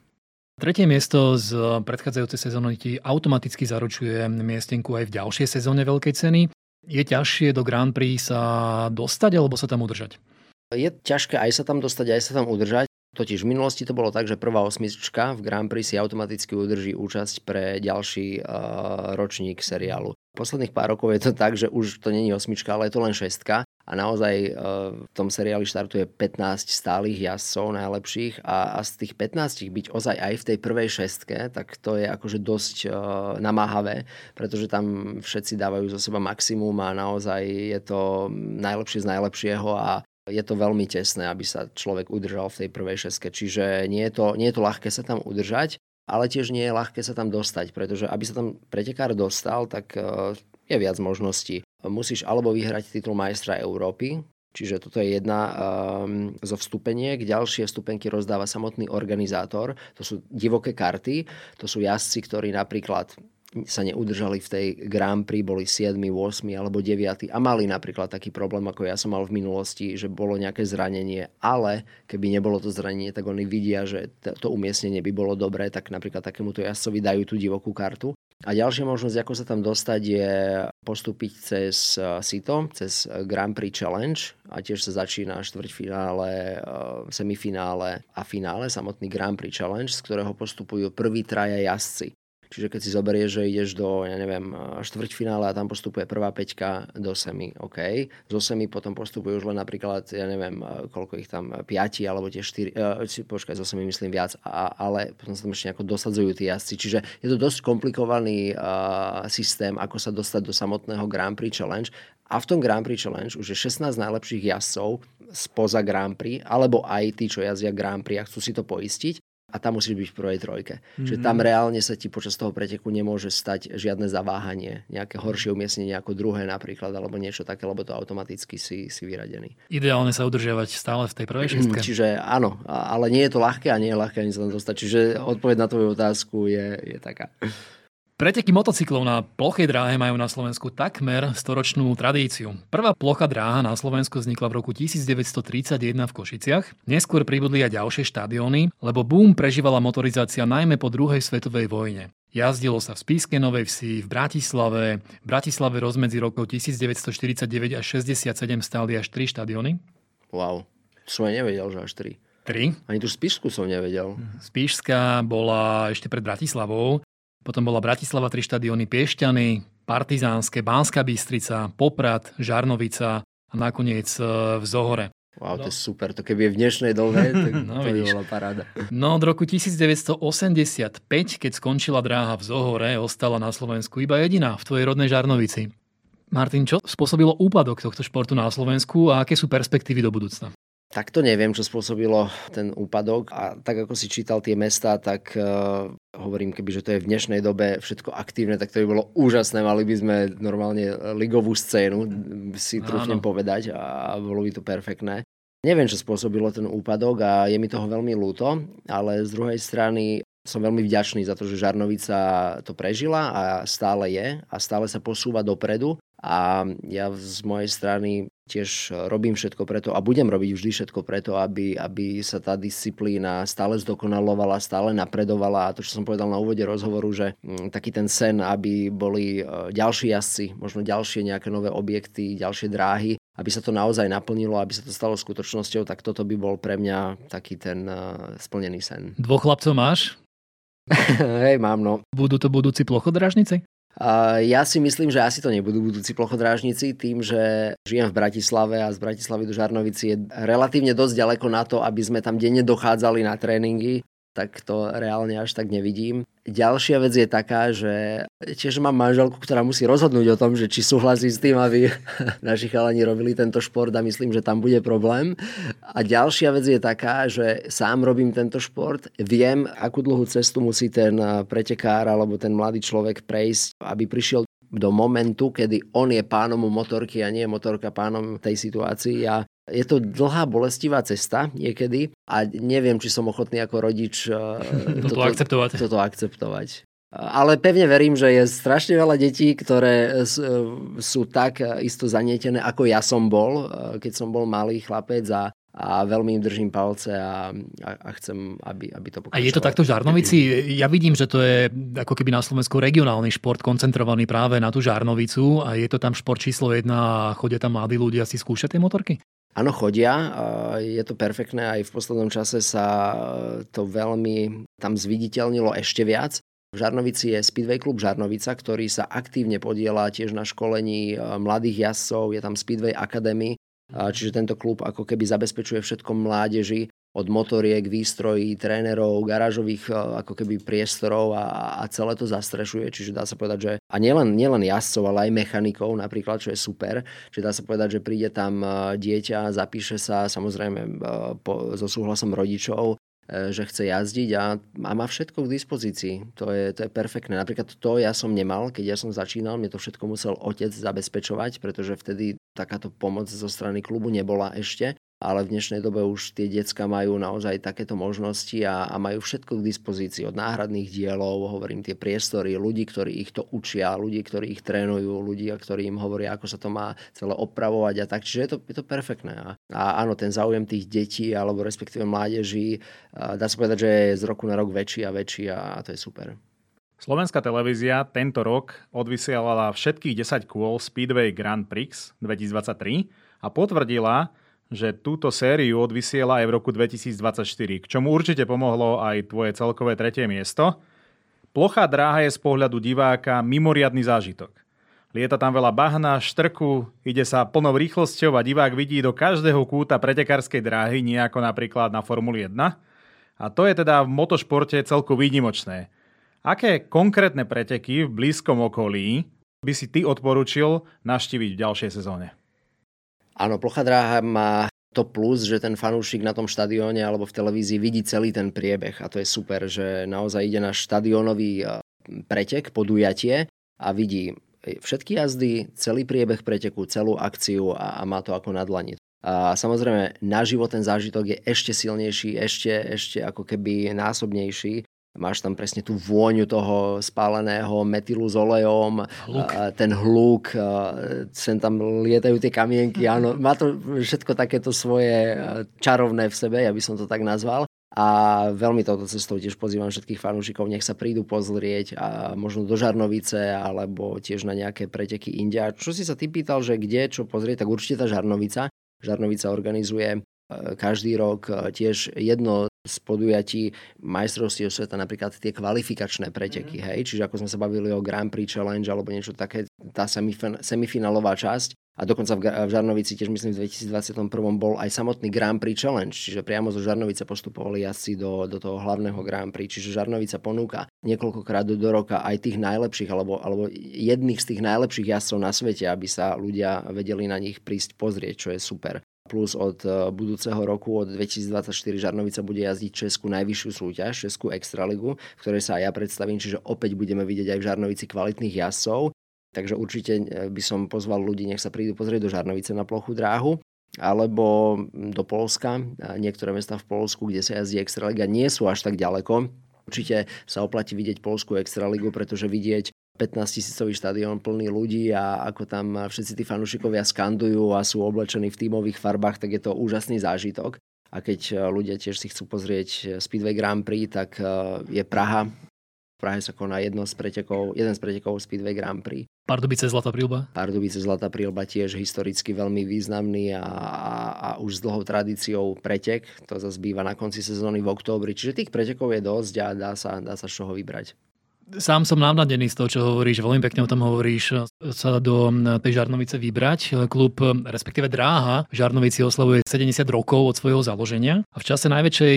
Tretie miesto z predchádzajúcej sezóny ti automaticky zaručuje miestenku aj v ďalšej sezóne Veľkej ceny. Je ťažšie do Grand Prix sa dostať alebo sa tam udržať? Je ťažké aj sa tam dostať, aj sa tam udržať. Totiž v minulosti to bolo tak, že prvá osmička v Grand Prix si automaticky udrží účasť pre ďalší uh, ročník seriálu. Posledných pár rokov je to tak, že už to není osmička, ale je to len šestka a naozaj e, v tom seriáli štartuje 15 stálych jazdcov najlepších a, a z tých 15 byť ozaj aj v tej prvej šestke, tak to je akože dosť uh, namáhavé, pretože tam všetci dávajú zo seba maximum a naozaj je to najlepšie z najlepšieho a je to veľmi tesné, aby sa človek udržal v tej prvej šestke. Čiže nie je to, nie je to ľahké sa tam udržať, ale tiež nie je ľahké sa tam dostať, pretože aby sa tam pretekár dostal, tak uh, je viac možností musíš alebo vyhrať titul majstra Európy, Čiže toto je jedna um, zo vstupeniek. Ďalšie vstupenky rozdáva samotný organizátor. To sú divoké karty. To sú jazdci, ktorí napríklad sa neudržali v tej Grand Prix, boli 7, 8 alebo 9 a mali napríklad taký problém, ako ja som mal v minulosti, že bolo nejaké zranenie, ale keby nebolo to zranenie, tak oni vidia, že to umiestnenie by bolo dobré, tak napríklad takémuto jazdcovi dajú tú divokú kartu. A ďalšia možnosť, ako sa tam dostať, je postúpiť cez eh, SITO, cez Grand Prix Challenge a tiež sa začína štvrťfinále, eh, semifinále a finále, samotný Grand Prix Challenge, z ktorého postupujú prví traja jazdci. Čiže keď si zoberieš, že ideš do, ja neviem, štvrťfinále a tam postupuje prvá peťka do semi, OK. Zo semi potom postupuje už len napríklad, ja neviem, koľko ich tam, piati alebo tie štyri, uh, počkaj, zo semi myslím viac, a, ale potom sa tam ešte nejako dosadzujú tí jazdci. Čiže je to dosť komplikovaný uh, systém, ako sa dostať do samotného Grand Prix Challenge a v tom Grand Prix Challenge už je 16 najlepších jazdcov spoza Grand Prix, alebo aj tí, čo jazdia Grand Prix a chcú si to poistiť a tam musíš byť v prvej trojke. Mm-hmm. Čiže tam reálne sa ti počas toho preteku nemôže stať žiadne zaváhanie, nejaké horšie umiestnenie ako druhé napríklad, alebo niečo také, lebo to automaticky si, si vyradený. Ideálne sa udržiavať stále v tej prvej šestke. Čiže áno, ale nie je to ľahké a nie je ľahké ani sa tam dostať. Čiže odpoveď na tvoju otázku je, je taká. Preteky motocyklov na plochej dráhe majú na Slovensku takmer storočnú tradíciu. Prvá plocha dráha na Slovensku vznikla v roku 1931 v Košiciach. Neskôr pribudli aj ďalšie štadióny, lebo boom prežívala motorizácia najmä po druhej svetovej vojne. Jazdilo sa v Spískej Novej Vsi, v Bratislave. V Bratislave rozmedzi rokov 1949 až 67 stáli až 3 štadióny. Wow, som aj nevedel, že až 3. 3. Ani tú Spíšku som nevedel. Spíšská bola ešte pred Bratislavou. Potom bola Bratislava, tri štadióny Piešťany, Partizánske, Bánska Bystrica, Poprad, Žarnovica a nakoniec e, v Zohore. Wow, to je super. To keby je v dnešnej dobe, *laughs* tak no, to by bola paráda. No od roku 1985, keď skončila dráha v Zohore, ostala na Slovensku iba jediná v tvojej rodnej Žarnovici. Martin, čo spôsobilo úpadok tohto športu na Slovensku a aké sú perspektívy do budúcna? Tak to neviem, čo spôsobilo ten úpadok a tak ako si čítal tie mesta, tak uh, hovorím, keby že to je v dnešnej dobe všetko aktívne, tak to by bolo úžasné. Mali by sme normálne ligovú scénu, si trúfnem povedať a bolo by to perfektné. Neviem, čo spôsobilo ten úpadok a je mi toho veľmi ľúto, ale z druhej strany som veľmi vďačný za to, že Žarnovica to prežila a stále je a stále sa posúva dopredu a ja z mojej strany tiež robím všetko preto a budem robiť vždy všetko preto, aby, aby sa tá disciplína stále zdokonalovala, stále napredovala a to, čo som povedal na úvode rozhovoru, že mm, taký ten sen, aby boli e, ďalší jazdci, možno ďalšie nejaké nové objekty, ďalšie dráhy, aby sa to naozaj naplnilo, aby sa to stalo skutočnosťou, tak toto by bol pre mňa taký ten uh, splnený sen. Dvoch chlapcov máš? *laughs* Hej, mám no. Budú to budúci plochodražníci? Ja si myslím, že asi to nebudú budúci plochodrážnici tým, že žijem v Bratislave a z Bratislavy do Žarnovici je relatívne dosť ďaleko na to, aby sme tam denne dochádzali na tréningy tak to reálne až tak nevidím. Ďalšia vec je taká, že tiež mám manželku, ktorá musí rozhodnúť o tom, že či súhlasí s tým, aby *laughs* naši chalani robili tento šport a myslím, že tam bude problém. A ďalšia vec je taká, že sám robím tento šport, viem, akú dlhú cestu musí ten pretekár alebo ten mladý človek prejsť, aby prišiel do momentu, kedy on je pánom motorky a nie motorka pánom tej situácii. A je to dlhá, bolestivá cesta niekedy a neviem, či som ochotný ako rodič *laughs* toto, toto akceptovať. Toto akceptovať. Ale pevne verím, že je strašne veľa detí, ktoré sú tak isto zanietené, ako ja som bol, keď som bol malý chlapec a a veľmi im držím palce a, a, a chcem, aby, aby to pokračovalo. A je to takto v Žarnovici? Ja vidím, že to je ako keby na Slovensku regionálny šport koncentrovaný práve na tú Žarnovicu a je to tam šport číslo jedna a chodia tam mladí ľudia si skúšať tie motorky? Áno, chodia. Je to perfektné. Aj v poslednom čase sa to veľmi tam zviditeľnilo ešte viac. V Žarnovici je Speedway klub Žarnovica, ktorý sa aktívne podiela tiež na školení mladých jazdcov. Je tam Speedway Academy, Čiže tento klub ako keby zabezpečuje všetko mládeži od motoriek, výstrojí, trénerov, garážových ako keby priestorov a, a celé to zastrešuje. Čiže dá sa povedať, že a nielen, nielen jazdcov, ale aj mechanikov napríklad, čo je super. Čiže dá sa povedať, že príde tam dieťa, zapíše sa samozrejme po, so súhlasom rodičov E, že chce jazdiť a, a má všetko k dispozícii. To je, to je perfektné. Napríklad to ja som nemal, keď ja som začínal, mne to všetko musel otec zabezpečovať, pretože vtedy takáto pomoc zo strany klubu nebola ešte ale v dnešnej dobe už tie decka majú naozaj takéto možnosti a, a majú všetko k dispozícii od náhradných dielov, hovorím tie priestory, ľudí, ktorí ich to učia, ľudí, ktorí ich trénujú, ľudí, ktorí im hovoria, ako sa to má celé opravovať a tak. Čiže je to, je to perfektné. A, a áno, ten záujem tých detí alebo respektíve mládeží, dá sa povedať, že je z roku na rok väčší a väčší a, a to je super. Slovenská televízia tento rok odvysielala všetkých 10 kôl Speedway Grand Prix 2023 a potvrdila, že túto sériu odvysiela aj v roku 2024, k čomu určite pomohlo aj tvoje celkové tretie miesto. Plochá dráha je z pohľadu diváka mimoriadný zážitok. Lieta tam veľa bahna, štrku, ide sa plnou rýchlosťou a divák vidí do každého kúta pretekárskej dráhy, nie ako napríklad na Formuli 1. A to je teda v motošporte celku výnimočné. Aké konkrétne preteky v blízkom okolí by si ty odporučil naštíviť v ďalšej sezóne? Áno, plocha dráha má to plus, že ten fanúšik na tom štadióne alebo v televízii vidí celý ten priebeh a to je super, že naozaj ide na štadiónový pretek, podujatie a vidí všetky jazdy, celý priebeh preteku, celú akciu a, a má to ako na dlani. A samozrejme, naživo ten zážitok je ešte silnejší, ešte, ešte ako keby násobnejší, Máš tam presne tú vôňu toho spáleného metylu s olejom, hluk. ten hluk, sem tam lietajú tie kamienky, áno, *laughs* má to všetko takéto svoje čarovné v sebe, ja by som to tak nazval. A veľmi touto cestou tiež pozývam všetkých fanúšikov, nech sa prídu pozrieť a možno do Žarnovice alebo tiež na nejaké preteky India. Čo si sa ty pýtal, že kde, čo pozrieť, tak určite tá Žarnovica. Žarnovica organizuje každý rok tiež jedno z podujatí majstrovstiev sveta, napríklad tie kvalifikačné preteky, mm. hej, čiže ako sme sa bavili o Grand Prix Challenge alebo niečo také, tá semifinálová časť, a dokonca v, Žarnovici tiež myslím v 2021 bol aj samotný Grand Prix Challenge, čiže priamo zo Žarnovice postupovali jazdci do, do toho hlavného Grand Prix, čiže Žarnovica ponúka niekoľkokrát do, do roka aj tých najlepších alebo, alebo jedných z tých najlepších jazdcov na svete, aby sa ľudia vedeli na nich prísť pozrieť, čo je super plus od e, budúceho roku, od 2024 Žarnovica bude jazdiť Česku najvyššiu súťaž, Českú extraligu, v ktorej sa aj ja predstavím, čiže opäť budeme vidieť aj v Žarnovici kvalitných jazdcov. Takže určite e, by som pozval ľudí, nech sa prídu pozrieť do Žarnovice na plochu dráhu alebo do Polska. Niektoré mesta v Polsku, kde sa jazdí Extraliga, nie sú až tak ďaleko. Určite sa oplatí vidieť Polskú Extraligu, pretože vidieť 15 tisícový štadión plný ľudí a ako tam všetci tí fanúšikovia skandujú a sú oblečení v tímových farbách, tak je to úžasný zážitok. A keď e, ľudia tiež si chcú pozrieť e, Speedway Grand Prix, tak e, je Praha. V Prahe sa koná jedno z pretekov, jeden z pretekov Speedway Grand Prix. Pardubice Zlatá prílba? Pardubice Zlatá prílba tiež historicky veľmi významný a, a, a už s dlhou tradíciou pretek. To zase býva na konci sezóny v októbri. Čiže tých pretekov je dosť a dá sa, dá sa z čoho vybrať sám som návnadený z toho, čo hovoríš, veľmi pekne o tom hovoríš, sa do tej Žarnovice vybrať. Klub, respektíve Dráha, Žarnovici oslavuje 70 rokov od svojho založenia a v čase najväčšej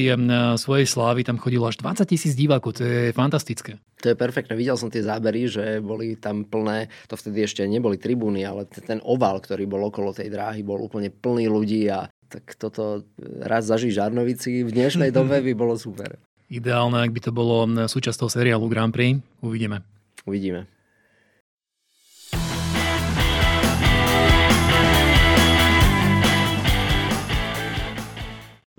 svojej slávy tam chodilo až 20 tisíc divákov, to je fantastické. To je perfektné, videl som tie zábery, že boli tam plné, to vtedy ešte neboli tribúny, ale ten oval, ktorý bol okolo tej dráhy, bol úplne plný ľudí a tak toto raz zažiť Žarnovici v dnešnej *laughs* dobe by bolo super. Ideálne, ak by to bolo súčasťou seriálu Grand Prix. Uvidíme. Uvidíme.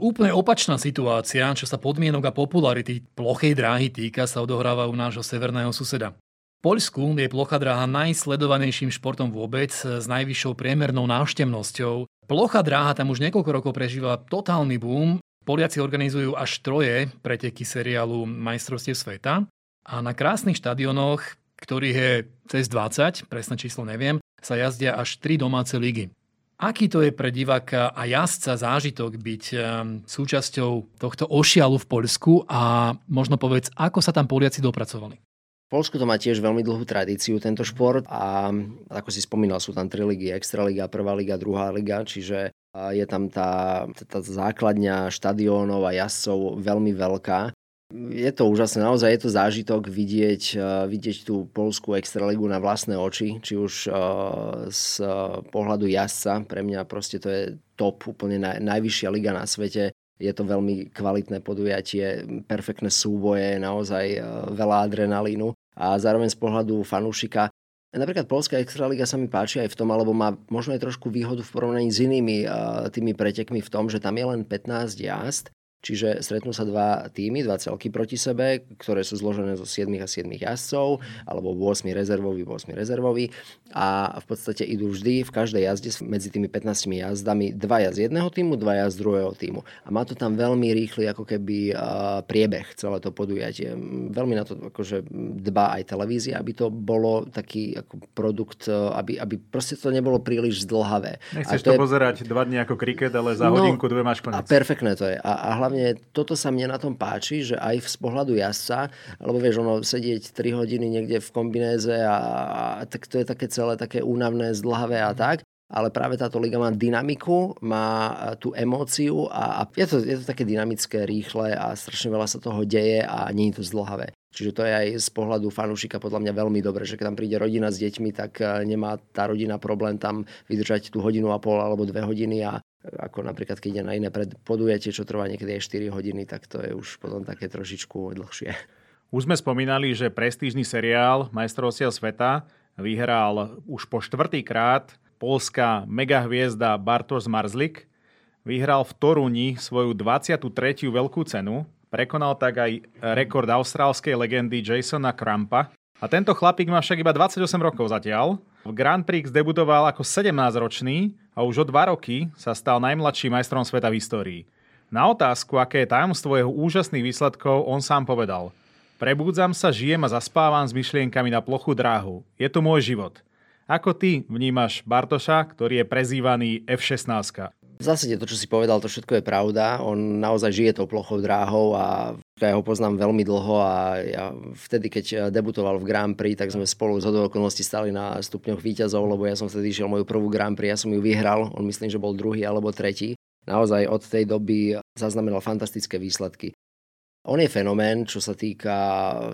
Úplne opačná situácia, čo sa podmienok a popularity plochej dráhy týka, sa odohráva u nášho severného suseda. V Poľsku je plocha dráha najsledovanejším športom vôbec s najvyššou priemernou návštevnosťou. Plocha dráha tam už niekoľko rokov prežíva totálny boom Poliaci organizujú až troje preteky seriálu Majstrovstiev sveta. A na krásnych štadionoch, ktorých je cez 20, presné číslo neviem, sa jazdia až tri domáce ligy. Aký to je pre diváka a jazdca zážitok byť ehm, súčasťou tohto ošialu v Poľsku? A možno povedz, ako sa tam Poliaci dopracovali? Polsku to má tiež veľmi dlhú tradíciu, tento šport. A ako si spomínal, sú tam tri ligy, Extraliga, Prvá liga, Druhá liga, čiže je tam tá, tá základňa štadiónov a jazdcov veľmi veľká. Je to úžasné, naozaj je to zážitok vidieť, vidieť tú polskú extraligu na vlastné oči, či už z pohľadu jazdca, pre mňa proste to je top, úplne naj, najvyššia liga na svete. Je to veľmi kvalitné podujatie, perfektné súboje, naozaj veľa adrenalínu. A zároveň z pohľadu fanúšika Napríklad Polská extraliga sa mi páči aj v tom, alebo má možno aj trošku výhodu v porovnaní s inými tými pretekmi v tom, že tam je len 15 jazd Čiže stretnú sa dva týmy, dva celky proti sebe, ktoré sú zložené zo 7 a 7 jazdcov, alebo 8 rezervový, 8 rezervový. A v podstate idú vždy v každej jazde medzi tými 15 jazdami dva z jedného týmu, dva z druhého týmu. A má to tam veľmi rýchly ako keby priebeh celé to podujatie. Veľmi na to akože dbá aj televízia, aby to bolo taký ako produkt, aby, aby proste to nebolo príliš zdlhavé. Nechceš to, to je... pozerať dva dní ako kriket, ale za no, hodinku, dve máš konec. A perfektné to je. A, a hlavne hlavne toto sa mne na tom páči, že aj z pohľadu jazdca, lebo vieš, ono sedieť 3 hodiny niekde v kombinéze a, a tak to je také celé také únavné, zdlhavé a tak ale práve táto liga má dynamiku, má tú emóciu a, a je, to, je to také dynamické, rýchle a strašne veľa sa toho deje a nie je to zdlhavé. Čiže to je aj z pohľadu fanúšika podľa mňa veľmi dobre, že keď tam príde rodina s deťmi, tak e, nemá tá rodina problém tam vydržať tú hodinu a pol alebo dve hodiny a ako napríklad keď ide na iné podujatie, čo trvá niekedy aj 4 hodiny, tak to je už potom také trošičku dlhšie. Už sme spomínali, že prestížny seriál Majstrovstiev sveta vyhral už po štvrtýkrát polská megahviezda Bartosz Marzlik. Vyhral v Toruni svoju 23. veľkú cenu, prekonal tak aj rekord austrálskej legendy Jasona Krampa. A tento chlapík má však iba 28 rokov zatiaľ. V Grand Prix debutoval ako 17-ročný a už o dva roky sa stal najmladším majstrom sveta v histórii. Na otázku, aké je tajomstvo jeho úžasných výsledkov, on sám povedal Prebúdzam sa, žijem a zaspávam s myšlienkami na plochu dráhu. Je to môj život. Ako ty vnímaš Bartoša, ktorý je prezývaný F-16? V zásade to, čo si povedal, to všetko je pravda. On naozaj žije tou plochou dráhou a ja ho poznám veľmi dlho a ja vtedy, keď debutoval v Grand Prix, tak sme spolu z okolností stali na stupňoch výťazov, lebo ja som vtedy išiel moju prvú Grand Prix, ja som ju vyhral, on myslím, že bol druhý alebo tretí. Naozaj od tej doby zaznamenal fantastické výsledky. On je fenomén, čo sa týka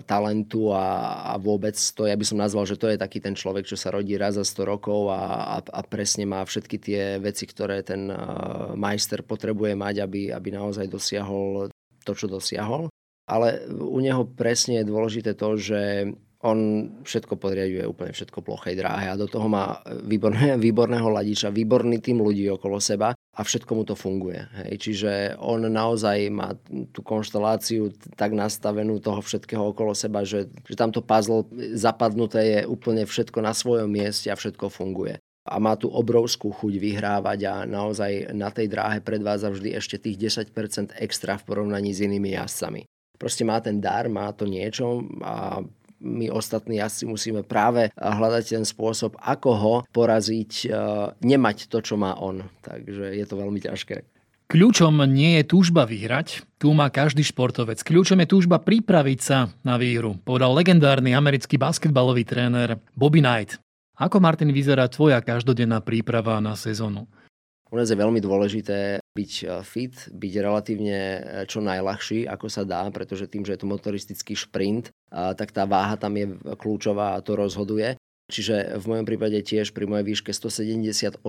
talentu a, a vôbec to, ja by som nazval, že to je taký ten človek, čo sa rodí raz za 100 rokov a, a, a presne má všetky tie veci, ktoré ten uh, majster potrebuje mať, aby, aby naozaj dosiahol to, čo dosiahol. Ale u neho presne je dôležité to, že on všetko podriaduje úplne všetko plochej dráhe a do toho má výborné, *laughs* výborného ladiča, výborný tým ľudí okolo seba a všetko mu to funguje. Hej. Čiže on naozaj má tú konšteláciu tak nastavenú toho všetkého okolo seba, že, že tamto puzzle zapadnuté je úplne všetko na svojom mieste a všetko funguje a má tu obrovskú chuť vyhrávať a naozaj na tej dráhe predvádza vždy ešte tých 10% extra v porovnaní s inými jazdcami. Proste má ten dar, má to niečo a my ostatní asi musíme práve hľadať ten spôsob, ako ho poraziť, e, nemať to, čo má on. Takže je to veľmi ťažké. Kľúčom nie je túžba vyhrať, tu má každý športovec. Kľúčom je túžba pripraviť sa na výhru, povedal legendárny americký basketbalový tréner Bobby Knight. Ako, Martin, vyzerá tvoja každodenná príprava na sezónu? U nás je veľmi dôležité byť e, fit, byť relatívne e, čo najľahší, ako sa dá, pretože tým, že je to motoristický šprint, tak tá váha tam je kľúčová a to rozhoduje. Čiže v mojom prípade tiež pri mojej výške 178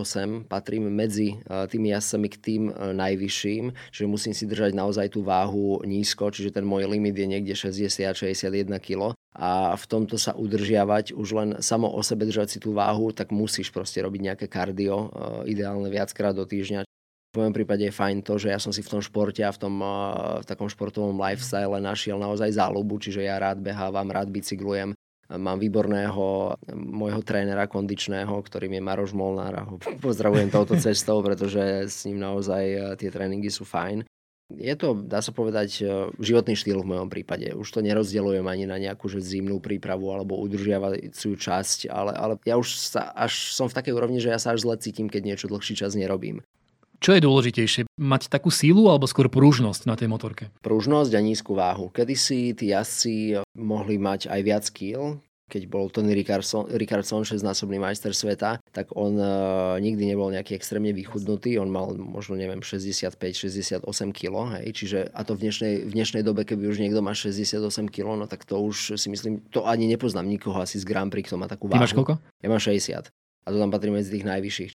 patrím medzi e, tými jazdcami k tým najvyšším, čiže musím si držať naozaj tú váhu nízko, čiže ten môj limit je niekde 60-61 kg a v tomto sa udržiavať, už len samo o sebe držať si tú váhu, tak musíš proste robiť nejaké kardio, eh, ideálne viackrát do týždňa. V mojom prípade je fajn to, že ja som si v tom športe a v tom v takom športovom lifestyle našiel naozaj záľubu, čiže ja rád behávam, rád bicyklujem, Mám výborného môjho trénera kondičného, ktorým je Maroš Molnár a ho pozdravujem touto cestou, pretože s ním naozaj eh, tie tréningy sú fajn je to, dá sa povedať, e, životný štýl v mojom prípade. Už to nerozdeľujem ani na nejakú že zimnú prípravu alebo udržiavajúcu časť, ale, ale ja už sa, až som v takej úrovni, že ja sa až zle cítim, keď niečo dlhší čas nerobím. Čo je dôležitejšie? Mať takú sílu alebo skôr pružnosť na tej motorke? Pružnosť a nízku váhu. Kedysi tí jazdci mohli mať aj viac kýl, keď bol Tony Rickardson, Rickardson 6-násobný majster sveta, tak on uh, nikdy nebol nejaký extrémne vychudnutý, on mal možno neviem 65-68 kg, hej, čiže a to v dnešnej, v dnešnej dobe, keby už niekto má 68 kg, no tak to už si myslím, to ani nepoznám nikoho asi z Grand Prix, kto má takú váhu. Ty máš koľko? Ja mám 60 a to tam patrí medzi tých najvyšších.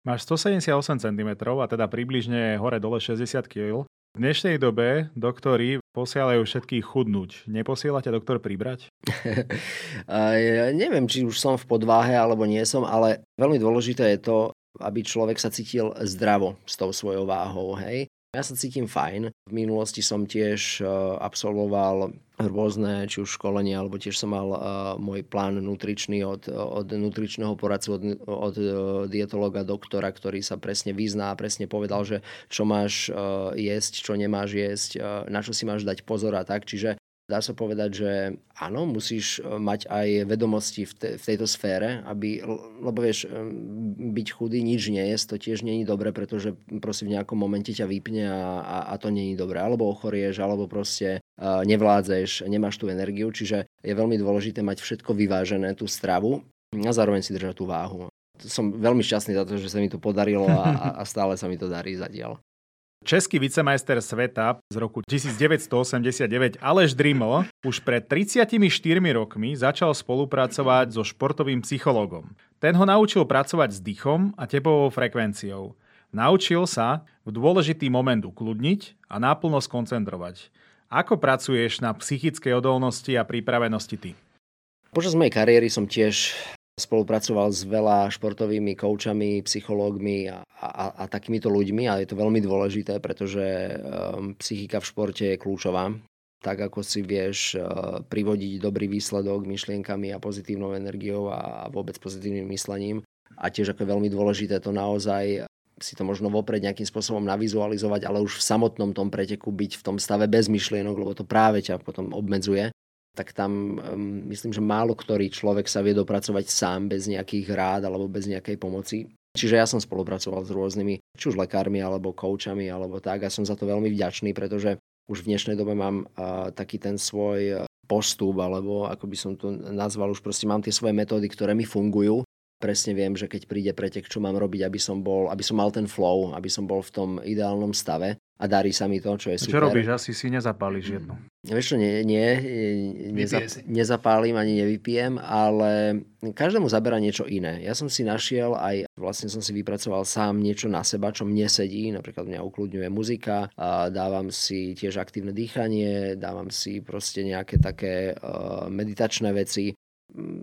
Máš 178 cm a teda približne hore-dole 60 kg. V dnešnej dobe doktori posielajú všetkých chudnúť. Neposiela ťa doktor pribrať? *laughs* ja neviem, či už som v podváhe alebo nie som, ale veľmi dôležité je to, aby človek sa cítil zdravo s tou svojou váhou. Hej? Ja sa cítim fajn. V minulosti som tiež e, absolvoval rôzne, či už školenia, alebo tiež som mal uh, môj plán nutričný od, od nutričného poradcu, od, od uh, dietologa, doktora, ktorý sa presne vyzná a presne povedal, že čo máš uh, jesť, čo nemáš jesť, na čo si máš dať pozor a tak. Čiže dá sa povedať, že áno, musíš e, mať aj vedomosti v, te, v tejto sfére, aby, lebo vieš, e, byť chudý, nič nie je, to tiež není dobre, pretože proste v nejakom momente ťa vypne a, a, a to není dobre. Alebo ochorieš, alebo proste uh, nevládzeš, nemáš tú energiu, čiže je veľmi dôležité mať všetko vyvážené, tú stravu a zároveň si držať tú váhu. Som veľmi šťastný za to, že sa mi to podarilo a, a stále sa mi to darí zatiaľ. Český vicemajster sveta z roku 1989 Aleš Driml už pred 34 rokmi začal spolupracovať so športovým psychológom. Ten ho naučil pracovať s dýchom a tepovou frekvenciou. Naučil sa v dôležitý moment ukludniť a náplno skoncentrovať. Ako pracuješ na psychickej odolnosti a pripravenosti ty? Počas mojej kariéry som tiež spolupracoval s veľa športovými koučami, psychológmi a, a, a takýmito ľuďmi a je to veľmi dôležité, pretože um, psychika v športe je kľúčová. Tak ako si vieš uh, privodiť dobrý výsledok myšlienkami a pozitívnou energiou a vôbec pozitívnym myslením. A tiež ako je veľmi dôležité to naozaj si to možno vopred nejakým spôsobom navizualizovať, ale už v samotnom tom preteku byť v tom stave bez myšlienok, lebo to práve ťa potom obmedzuje tak tam um, myslím, že málo ktorý človek sa vie dopracovať sám bez nejakých rád alebo bez nejakej pomoci. Čiže ja som spolupracoval s rôznymi, či už lekármi, alebo koučami, alebo tak a som za to veľmi vďačný, pretože už v dnešnej dobe mám uh, taký ten svoj postup, alebo ako by som to nazval, už proste mám tie svoje metódy, ktoré mi fungujú. Presne viem, že keď príde pretek, čo mám robiť, aby som, bol, aby som mal ten flow, aby som bol v tom ideálnom stave a darí sa mi to, čo je super. Čo robíš? Asi si nezapálíš jednu. Vieš čo, nie, nie neza, nezapálim ani nevypijem, ale každému zabera niečo iné. Ja som si našiel aj, vlastne som si vypracoval sám niečo na seba, čo mne sedí, napríklad mňa ukludňuje muzika, dávam si tiež aktívne dýchanie, dávam si proste nejaké také uh, meditačné veci,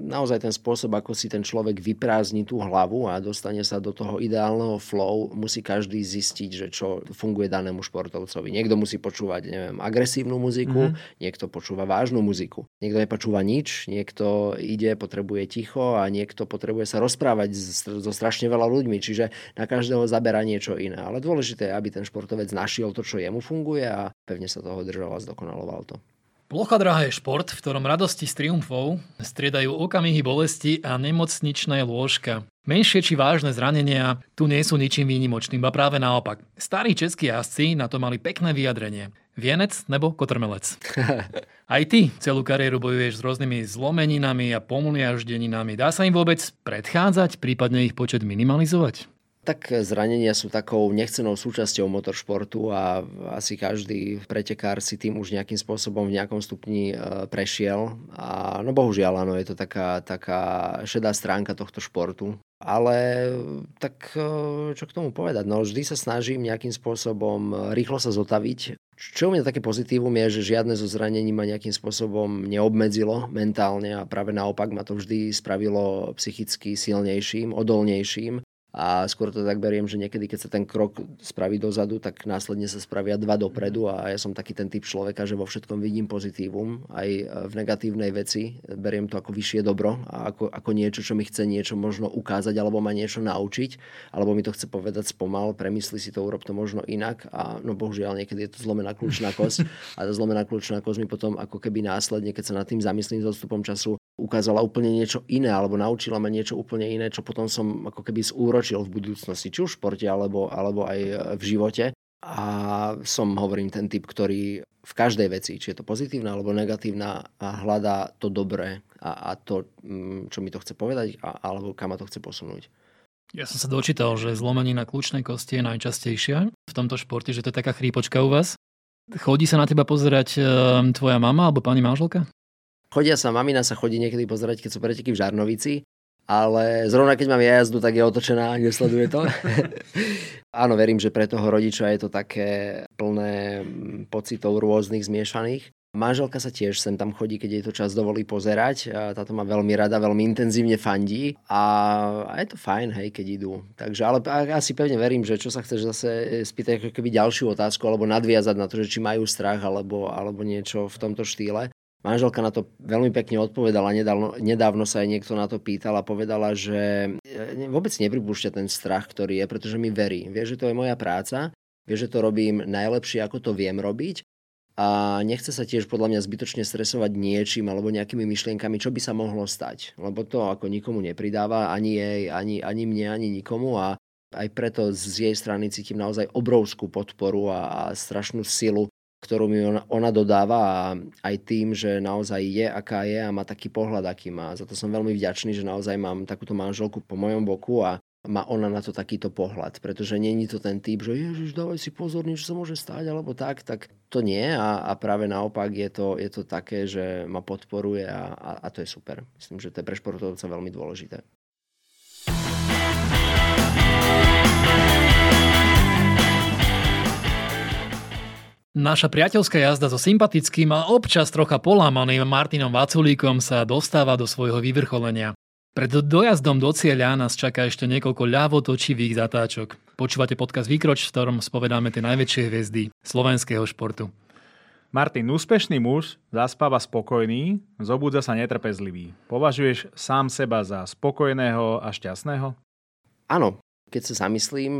naozaj ten spôsob, ako si ten človek vyprázdni tú hlavu a dostane sa do toho ideálneho flow, musí každý zistiť, že čo funguje danému športovcovi. Niekto musí počúvať, neviem, agresívnu muziku, mm-hmm. niekto počúva vážnu muziku. Niekto nepočúva nič, niekto ide, potrebuje ticho a niekto potrebuje sa rozprávať so strašne veľa ľuďmi, čiže na každého zabera niečo iné. Ale dôležité je, aby ten športovec našiel to, čo jemu funguje a pevne sa toho držal a zdokonaloval to. Plocha dráha je šport, v ktorom radosti z triumfov striedajú okamihy bolesti a nemocničné lôžka. Menšie či vážne zranenia tu nie sú ničím výnimočným, a práve naopak. Starí českí jazdci na to mali pekné vyjadrenie. Vienec nebo kotrmelec? *laughs* Aj ty celú kariéru bojuješ s rôznymi zlomeninami a pomliaždeninami. Dá sa im vôbec predchádzať, prípadne ich počet minimalizovať? Tak zranenia sú takou nechcenou súčasťou motoršportu a asi každý pretekár si tým už nejakým spôsobom v nejakom stupni e, prešiel. A no bohužiaľ, áno, je to taká, taká šedá stránka tohto športu. Ale tak e, čo k tomu povedať? No vždy sa snažím nejakým spôsobom rýchlo sa zotaviť. Čo mňa také pozitívum je, že žiadne zo zranení ma nejakým spôsobom neobmedzilo mentálne a práve naopak ma to vždy spravilo psychicky silnejším, odolnejším a skôr to tak beriem, že niekedy, keď sa ten krok spraví dozadu, tak následne sa spravia dva dopredu a ja som taký ten typ človeka, že vo všetkom vidím pozitívum, aj v negatívnej veci. Beriem to ako vyššie dobro a ako, ako niečo, čo mi chce niečo možno ukázať alebo ma niečo naučiť, alebo mi to chce povedať spomal, premysli si to, urob to možno inak a no bohužiaľ niekedy je to zlomená kľúčná kosť *laughs* a tá zlomená kľúčná kosť mi potom ako keby následne, keď sa nad tým zamyslím s odstupom času, ukázala úplne niečo iné alebo naučila ma niečo úplne iné, čo potom som ako keby zúročil v budúcnosti, či už v športe alebo, alebo aj v živote. A som, hovorím, ten typ, ktorý v každej veci, či je to pozitívna alebo negatívna, hľadá to dobré a, a to, mm, čo mi to chce povedať a, alebo kam ma to chce posunúť. Ja som sa dočítal, že zlomenina kľúčnej kosti je najčastejšia v tomto športe, že to je taká chrípočka u vás. Chodí sa na teba pozerať ehm, tvoja mama alebo pani manželka? Chodia sa, mamina sa chodí niekedy pozerať, keď sú preteky v Žarnovici, ale zrovna keď mám ja jazdu, tak je otočená a nesleduje to. *laughs* Áno, verím, že pre toho rodiča je to také plné pocitov rôznych zmiešaných. Manželka sa tiež sem tam chodí, keď jej to čas dovolí pozerať. Táto má veľmi rada, veľmi intenzívne fandí a, a je to fajn, hej, keď idú. Takže, ale asi pevne verím, že čo sa chceš zase spýtať ako keby ďalšiu otázku alebo nadviazať na to, že či majú strach alebo, alebo niečo v tomto štýle. Manželka na to veľmi pekne odpovedala, nedávno, nedávno sa aj niekto na to pýtal a povedala, že e, vôbec nepripúšťa ten strach, ktorý je, pretože mi verí. Vie, že to je moja práca, vie, že to robím najlepšie, ako to viem robiť a nechce sa tiež podľa mňa zbytočne stresovať niečím alebo nejakými myšlienkami, čo by sa mohlo stať. Lebo to ako nikomu nepridáva, ani jej, ani, ani mne, ani nikomu a aj preto z jej strany cítim naozaj obrovskú podporu a, a strašnú silu ktorú mi ona, ona dodáva a aj tým, že naozaj je, aká je a má taký pohľad, aký má. Za to som veľmi vďačný, že naozaj mám takúto manželku po mojom boku a má ona na to takýto pohľad, pretože není to ten typ, že ježiš, dávaj si pozor, niečo sa môže stať, alebo tak, tak to nie a, a práve naopak je to, je to také, že ma podporuje a, a, a to je super. Myslím, že to je pre športovca veľmi dôležité. Naša priateľská jazda so sympatickým a občas trocha polámaným Martinom Vaculíkom sa dostáva do svojho vyvrcholenia. Pred dojazdom do cieľa nás čaká ešte niekoľko ľavotočivých zatáčok. Počúvate podcast Výkroč, v ktorom spovedáme tie najväčšie hviezdy slovenského športu. Martin, úspešný muž zaspáva spokojný, zobúdza sa netrpezlivý. Považuješ sám seba za spokojného a šťastného? Áno, keď sa zamyslím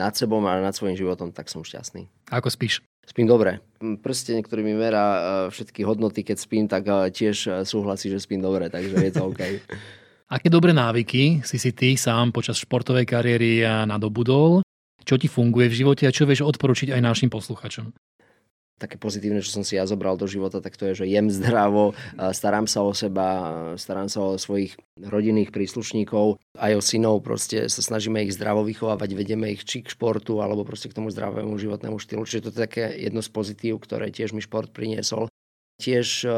nad sebou a nad svojim životom, tak som šťastný. Ako spíš? Spím dobre. Prste, ktorý mi merá e, všetky hodnoty, keď spím, tak e, tiež e, súhlasí, že spím dobre, takže je to OK. *laughs* Aké dobré návyky si si ty sám počas športovej kariéry nadobudol? Čo ti funguje v živote a čo vieš odporučiť aj našim posluchačom? Také pozitívne, čo som si ja zobral do života, tak to je, že jem zdravo, starám sa o seba, starám sa o svojich rodinných príslušníkov, aj o synov, proste sa snažíme ich zdravo vychovávať, vedeme ich či k športu, alebo proste k tomu zdravému životnému štýlu. Čiže to je také jedno z pozitív, ktoré tiež mi šport priniesol tiež uh,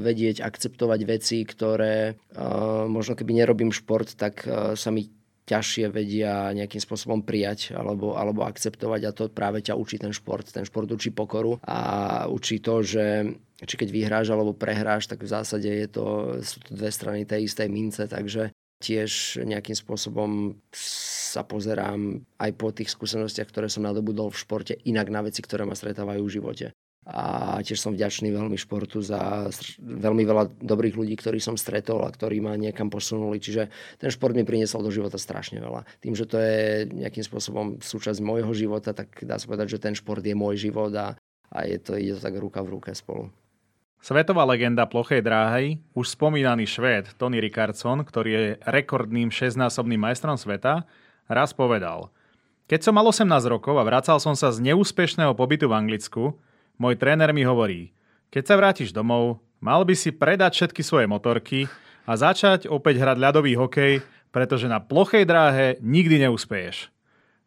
vedieť akceptovať veci, ktoré uh, možno keby nerobím šport, tak uh, sa mi ťažšie vedia nejakým spôsobom prijať alebo, alebo akceptovať a to práve ťa učí ten šport. Ten šport učí pokoru a učí to, že či keď vyhráš alebo prehráš, tak v zásade je to, sú to dve strany tej istej mince, takže tiež nejakým spôsobom sa pozerám aj po tých skúsenostiach, ktoré som nadobudol v športe, inak na veci, ktoré ma stretávajú v živote a tiež som vďačný veľmi športu za veľmi veľa dobrých ľudí, ktorí som stretol a ktorí ma niekam posunuli. Čiže ten šport mi priniesol do života strašne veľa. Tým, že to je nejakým spôsobom súčasť môjho života, tak dá sa povedať, že ten šport je môj život a, a je to, ide to tak ruka v ruke spolu. Svetová legenda plochej dráhy, už spomínaný Švéd Tony Rickardson, ktorý je rekordným šestnásobným majstrom sveta, raz povedal Keď som mal 18 rokov a vracal som sa z neúspešného pobytu v Anglicku, môj tréner mi hovorí, keď sa vrátiš domov, mal by si predať všetky svoje motorky a začať opäť hrať ľadový hokej, pretože na plochej dráhe nikdy neúspeješ.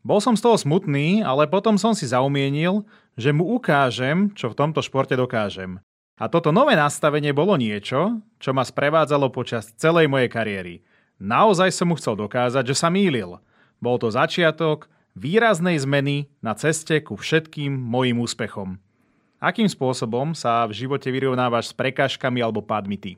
Bol som z toho smutný, ale potom som si zaumienil, že mu ukážem, čo v tomto športe dokážem. A toto nové nastavenie bolo niečo, čo ma sprevádzalo počas celej mojej kariéry. Naozaj som mu chcel dokázať, že sa mýlil. Bol to začiatok výraznej zmeny na ceste ku všetkým mojim úspechom. Akým spôsobom sa v živote vyrovnávaš s prekážkami alebo pádmi ty?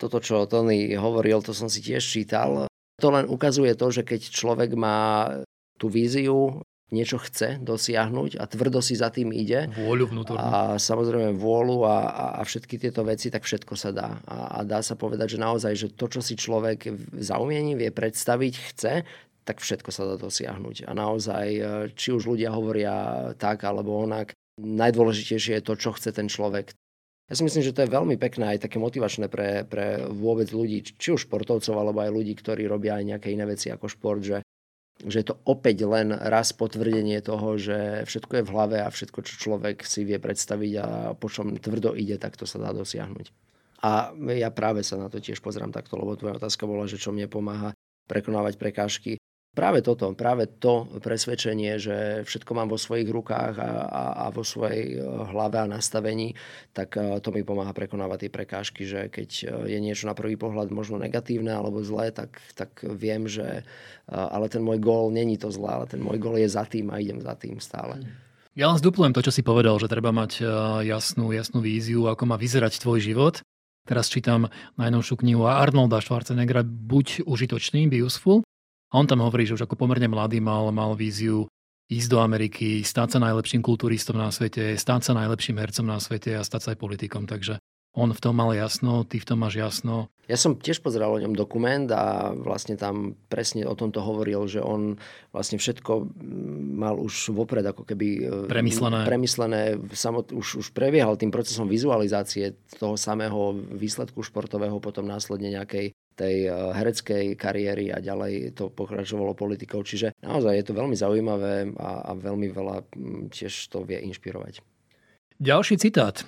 Toto, čo Tony hovoril, to som si tiež čítal. To len ukazuje to, že keď človek má tú víziu, niečo chce dosiahnuť a tvrdo si za tým ide. Vôľu vnútornú. A samozrejme vôľu a, a, a všetky tieto veci, tak všetko sa dá. A, a dá sa povedať, že naozaj, že to, čo si človek zaumieni, vie predstaviť, chce, tak všetko sa dá dosiahnuť. A naozaj, či už ľudia hovoria tak alebo onak, najdôležitejšie je to, čo chce ten človek. Ja si myslím, že to je veľmi pekné aj také motivačné pre, pre vôbec ľudí, či už športovcov, alebo aj ľudí, ktorí robia aj nejaké iné veci ako šport, že, že je to opäť len raz potvrdenie toho, že všetko je v hlave a všetko, čo človek si vie predstaviť a po čom tvrdo ide, tak to sa dá dosiahnuť. A ja práve sa na to tiež pozerám takto, lebo tvoja otázka bola, že čo mne pomáha prekonávať prekážky. Práve toto, práve to presvedčenie, že všetko mám vo svojich rukách a, a, a vo svojej e, hlave a nastavení, tak e, to mi pomáha prekonávať tie prekážky, že keď e, je niečo na prvý pohľad možno negatívne alebo zlé, tak, tak viem, že ale ten môj gól není to zlé, ale ten môj gól je za tým a idem za tým stále. Ja len zduplujem to, čo si povedal, že treba mať jasnú, jasnú víziu, ako má vyzerať tvoj život. Teraz čítam najnovšiu knihu Arnolda Schwarzeneggera Buď užitočný, be useful. A on tam hovorí, že už ako pomerne mladý mal, mal víziu ísť do Ameriky, stať sa najlepším kulturistom na svete, stať sa najlepším hercom na svete a stať sa aj politikom. Takže on v tom mal jasno, ty v tom máš jasno. Ja som tiež pozeral o ňom dokument a vlastne tam presne o tomto hovoril, že on vlastne všetko mal už vopred ako keby e, premyslené. premyslené samot, už, už prebiehal tým procesom vizualizácie toho samého výsledku športového, potom následne nejakej tej eh, hereckej kariéry a ďalej to pokračovalo politikou. Čiže naozaj je to veľmi zaujímavé a, a veľmi veľa hm, tiež to vie inšpirovať. Ďalší citát.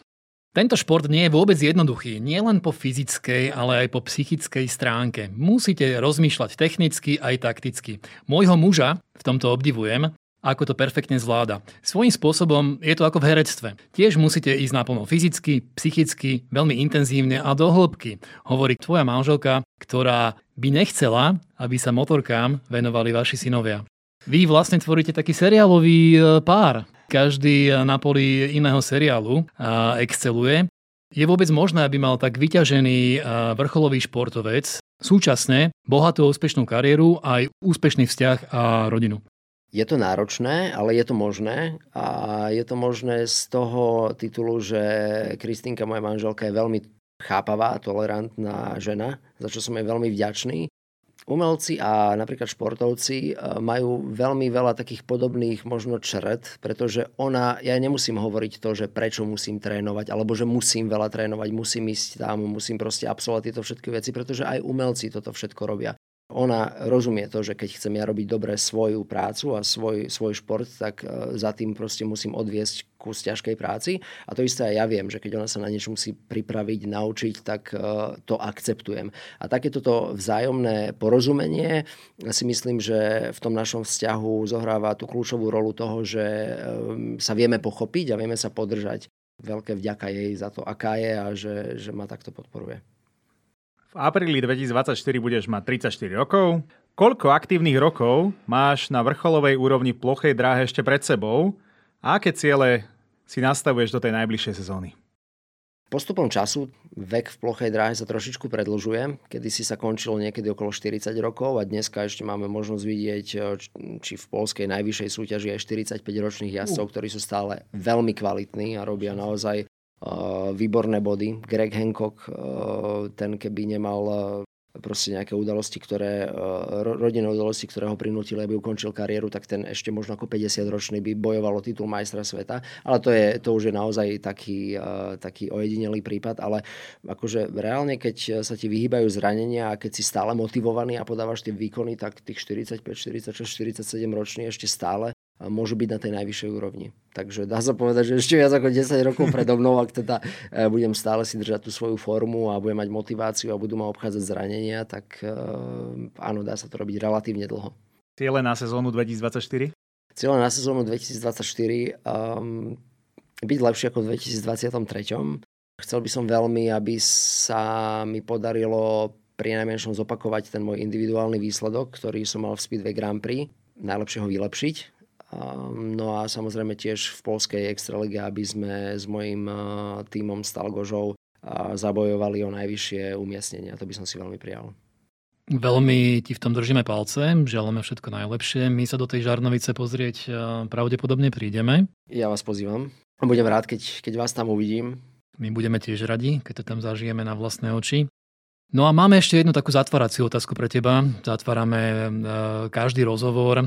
Tento šport nie je vôbec jednoduchý, nie len po fyzickej, ale aj po psychickej stránke. Musíte rozmýšľať technicky aj takticky. Môjho muža v tomto obdivujem, ako to perfektne zvláda. Svojím spôsobom je to ako v herectve. Tiež musíte ísť naplno fyzicky, psychicky, veľmi intenzívne a do hĺbky, hovorí tvoja manželka, ktorá by nechcela, aby sa motorkám venovali vaši synovia. Vy vlastne tvoríte taký seriálový e, pár. Každý na poli iného seriálu exceluje. Je vôbec možné, aby mal tak vyťažený vrcholový športovec súčasne bohatú úspešnú kariéru aj úspešný vzťah a rodinu? Je to náročné, ale je to možné a je to možné z toho titulu, že Kristýnka, moja manželka, je veľmi chápavá tolerantná žena, za čo som jej veľmi vďačný. Umelci a napríklad športovci majú veľmi veľa takých podobných možno čret, pretože ona, ja nemusím hovoriť to, že prečo musím trénovať, alebo že musím veľa trénovať, musím ísť tam, musím proste absolvovať tieto všetky veci, pretože aj umelci toto všetko robia ona rozumie to, že keď chcem ja robiť dobre svoju prácu a svoj, svoj šport, tak e, za tým proste musím odviesť kus ťažkej práci. A to isté aj ja viem, že keď ona sa na niečo musí pripraviť, naučiť, tak e, to akceptujem. A takéto to vzájomné porozumenie si myslím, že v tom našom vzťahu zohráva tú kľúčovú rolu toho, že e, sa vieme pochopiť a vieme sa podržať. Veľké vďaka jej za to, aká je a že, že ma takto podporuje. V apríli 2024 budeš mať 34 rokov. Koľko aktívnych rokov máš na vrcholovej úrovni plochej dráhe ešte pred sebou a aké ciele si nastavuješ do tej najbližšej sezóny? Postupom času vek v plochej dráhe sa trošičku predlžuje. Kedy si sa končilo niekedy okolo 40 rokov a dneska ešte máme možnosť vidieť, či v polskej najvyššej súťaži aj 45 ročných jazdcov, ktorí sú stále veľmi kvalitní a robia naozaj Eh, výborné body. Greg Hancock, eh, ten keby nemal eh, proste nejaké udalosti, ktoré, rodinné udalosti, ktoré ho prinútili, aby ukončil kariéru, tak ten ešte možno ako 50-ročný by bojoval o titul majstra sveta. Ale to, je, to už je naozaj taký, taký ojedinelý prípad. Ale akože reálne, keď sa ti vyhýbajú zranenia a keď si stále motivovaný a podávaš tie výkony, tak tých 45, 46, 47 ročný ešte stále môžu byť na tej najvyššej úrovni. Takže dá sa povedať, že ešte viac ako 10 rokov predo mnou, ak teda e, budem stále si držať tú svoju formu a budem mať motiváciu a budú ma obchádzať zranenia, tak e, áno, dá sa to robiť relatívne dlho. Ciele na sezónu 2024? Ciele na sezónu 2024 um, byť lepšie ako v 2023. Chcel by som veľmi, aby sa mi podarilo pri najmenšom zopakovať ten môj individuálny výsledok, ktorý som mal v Speedway Grand Prix najlepšie ho vylepšiť No a samozrejme tiež v polskej extralege, aby sme s mojim týmom Stalgožou zabojovali o najvyššie umiestnenia. To by som si veľmi prijal. Veľmi ti v tom držíme palce, želáme všetko najlepšie. My sa do tej Žarnovice pozrieť pravdepodobne prídeme. Ja vás pozývam. Budem rád, keď, keď vás tam uvidím. My budeme tiež radi, keď to tam zažijeme na vlastné oči. No a máme ešte jednu takú zatváraciu otázku pre teba. Zatvárame e, každý rozhovor e,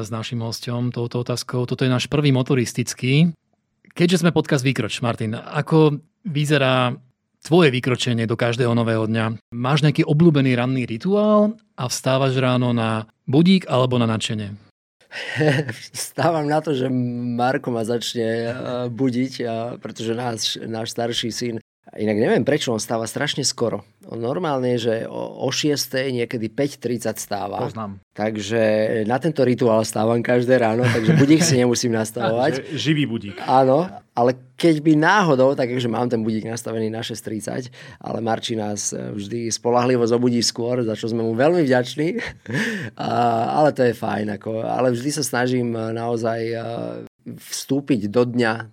s našim hostom touto otázkou. Toto je náš prvý motoristický. Keďže sme podcast Výkroč, Martin, ako vyzerá tvoje vykročenie do každého nového dňa? Máš nejaký obľúbený ranný rituál a vstávaš ráno na budík alebo na načenie? *laughs* Stávam na to, že Marko ma začne e, budiť, pretože náš, náš starší syn Inak neviem, prečo on stáva strašne skoro. Normálne že o, o 6. niekedy 5.30 stáva. Poznám. Takže na tento rituál stávam každé ráno, takže budík si nemusím nastavovať. *laughs* Živý budík. Áno, ale keď by náhodou, tak že mám ten budík nastavený na 6.30, ale Marči nás vždy spolahlivo zobudí skôr, za čo sme mu veľmi vďační. *laughs* A, ale to je fajn. Ako, ale vždy sa snažím naozaj vstúpiť do dňa eh,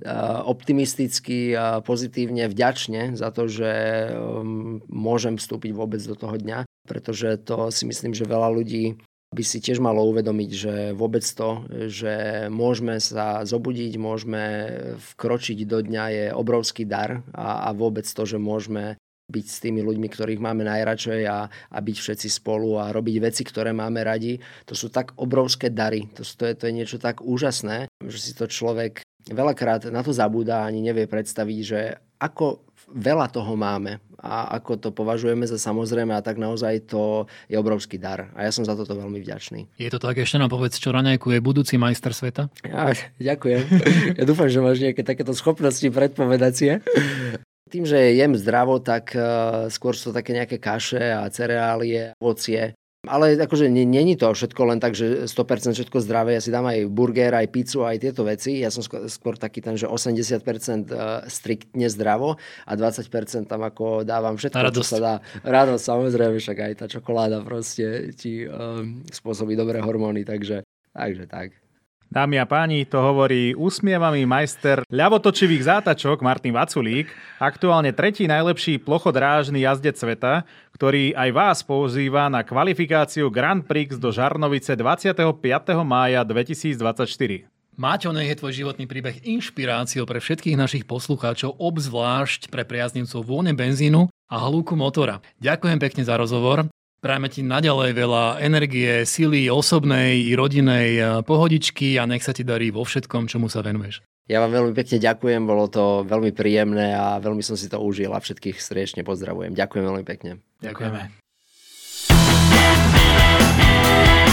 optimisticky, pozitívne, vďačne za to, že um, môžem vstúpiť vôbec do toho dňa, pretože to si myslím, že veľa ľudí by si tiež malo uvedomiť, že vôbec to, že môžeme sa zobudiť, môžeme vkročiť do dňa je obrovský dar a, a vôbec to, že môžeme byť s tými ľuďmi, ktorých máme najradšej a, a byť všetci spolu a robiť veci, ktoré máme radi. To sú tak obrovské dary. To, to, je, to je niečo tak úžasné, že si to človek veľakrát na to zabúda a ani nevie predstaviť, že ako veľa toho máme a ako to považujeme za samozrejme a tak naozaj to je obrovský dar. A ja som za toto veľmi vďačný. Je to tak, ešte nám povedz, čo raňajku je budúci majster sveta? Ja, ďakujem. Ja dúfam, že máš nejaké takéto schopnosti predpovedacie. Tým, že jem zdravo, tak uh, skôr sú to také nejaké kaše a cereálie, ovocie. Ale akože není to všetko len tak, že 100% všetko zdravé. Ja si dám aj burger, aj pizzu, aj tieto veci. Ja som skôr, skôr taký ten, že 80% e, striktne zdravo a 20% tam ako dávam všetko, čo sa dá. Radosť, samozrejme, však aj tá čokoláda proste ti um, spôsobí dobré hormóny, takže, takže tak. Dámy a páni, to hovorí usmievaný majster ľavotočivých zátačok Martin Vaculík, aktuálne tretí najlepší plochodrážny jazdec sveta, ktorý aj vás používa na kvalifikáciu Grand Prix do Žarnovice 25. mája 2024. Máťo, nech je tvoj životný príbeh inšpiráciou pre všetkých našich poslucháčov, obzvlášť pre priaznivcov vône benzínu a hľúku motora. Ďakujem pekne za rozhovor. Prajme ti naďalej veľa energie, sily osobnej i rodinej pohodičky a nech sa ti darí vo všetkom, čomu sa venuješ. Ja vám veľmi pekne ďakujem, bolo to veľmi príjemné a veľmi som si to užil a všetkých striečne pozdravujem. Ďakujem veľmi pekne. Ďakujeme. Ďakujeme.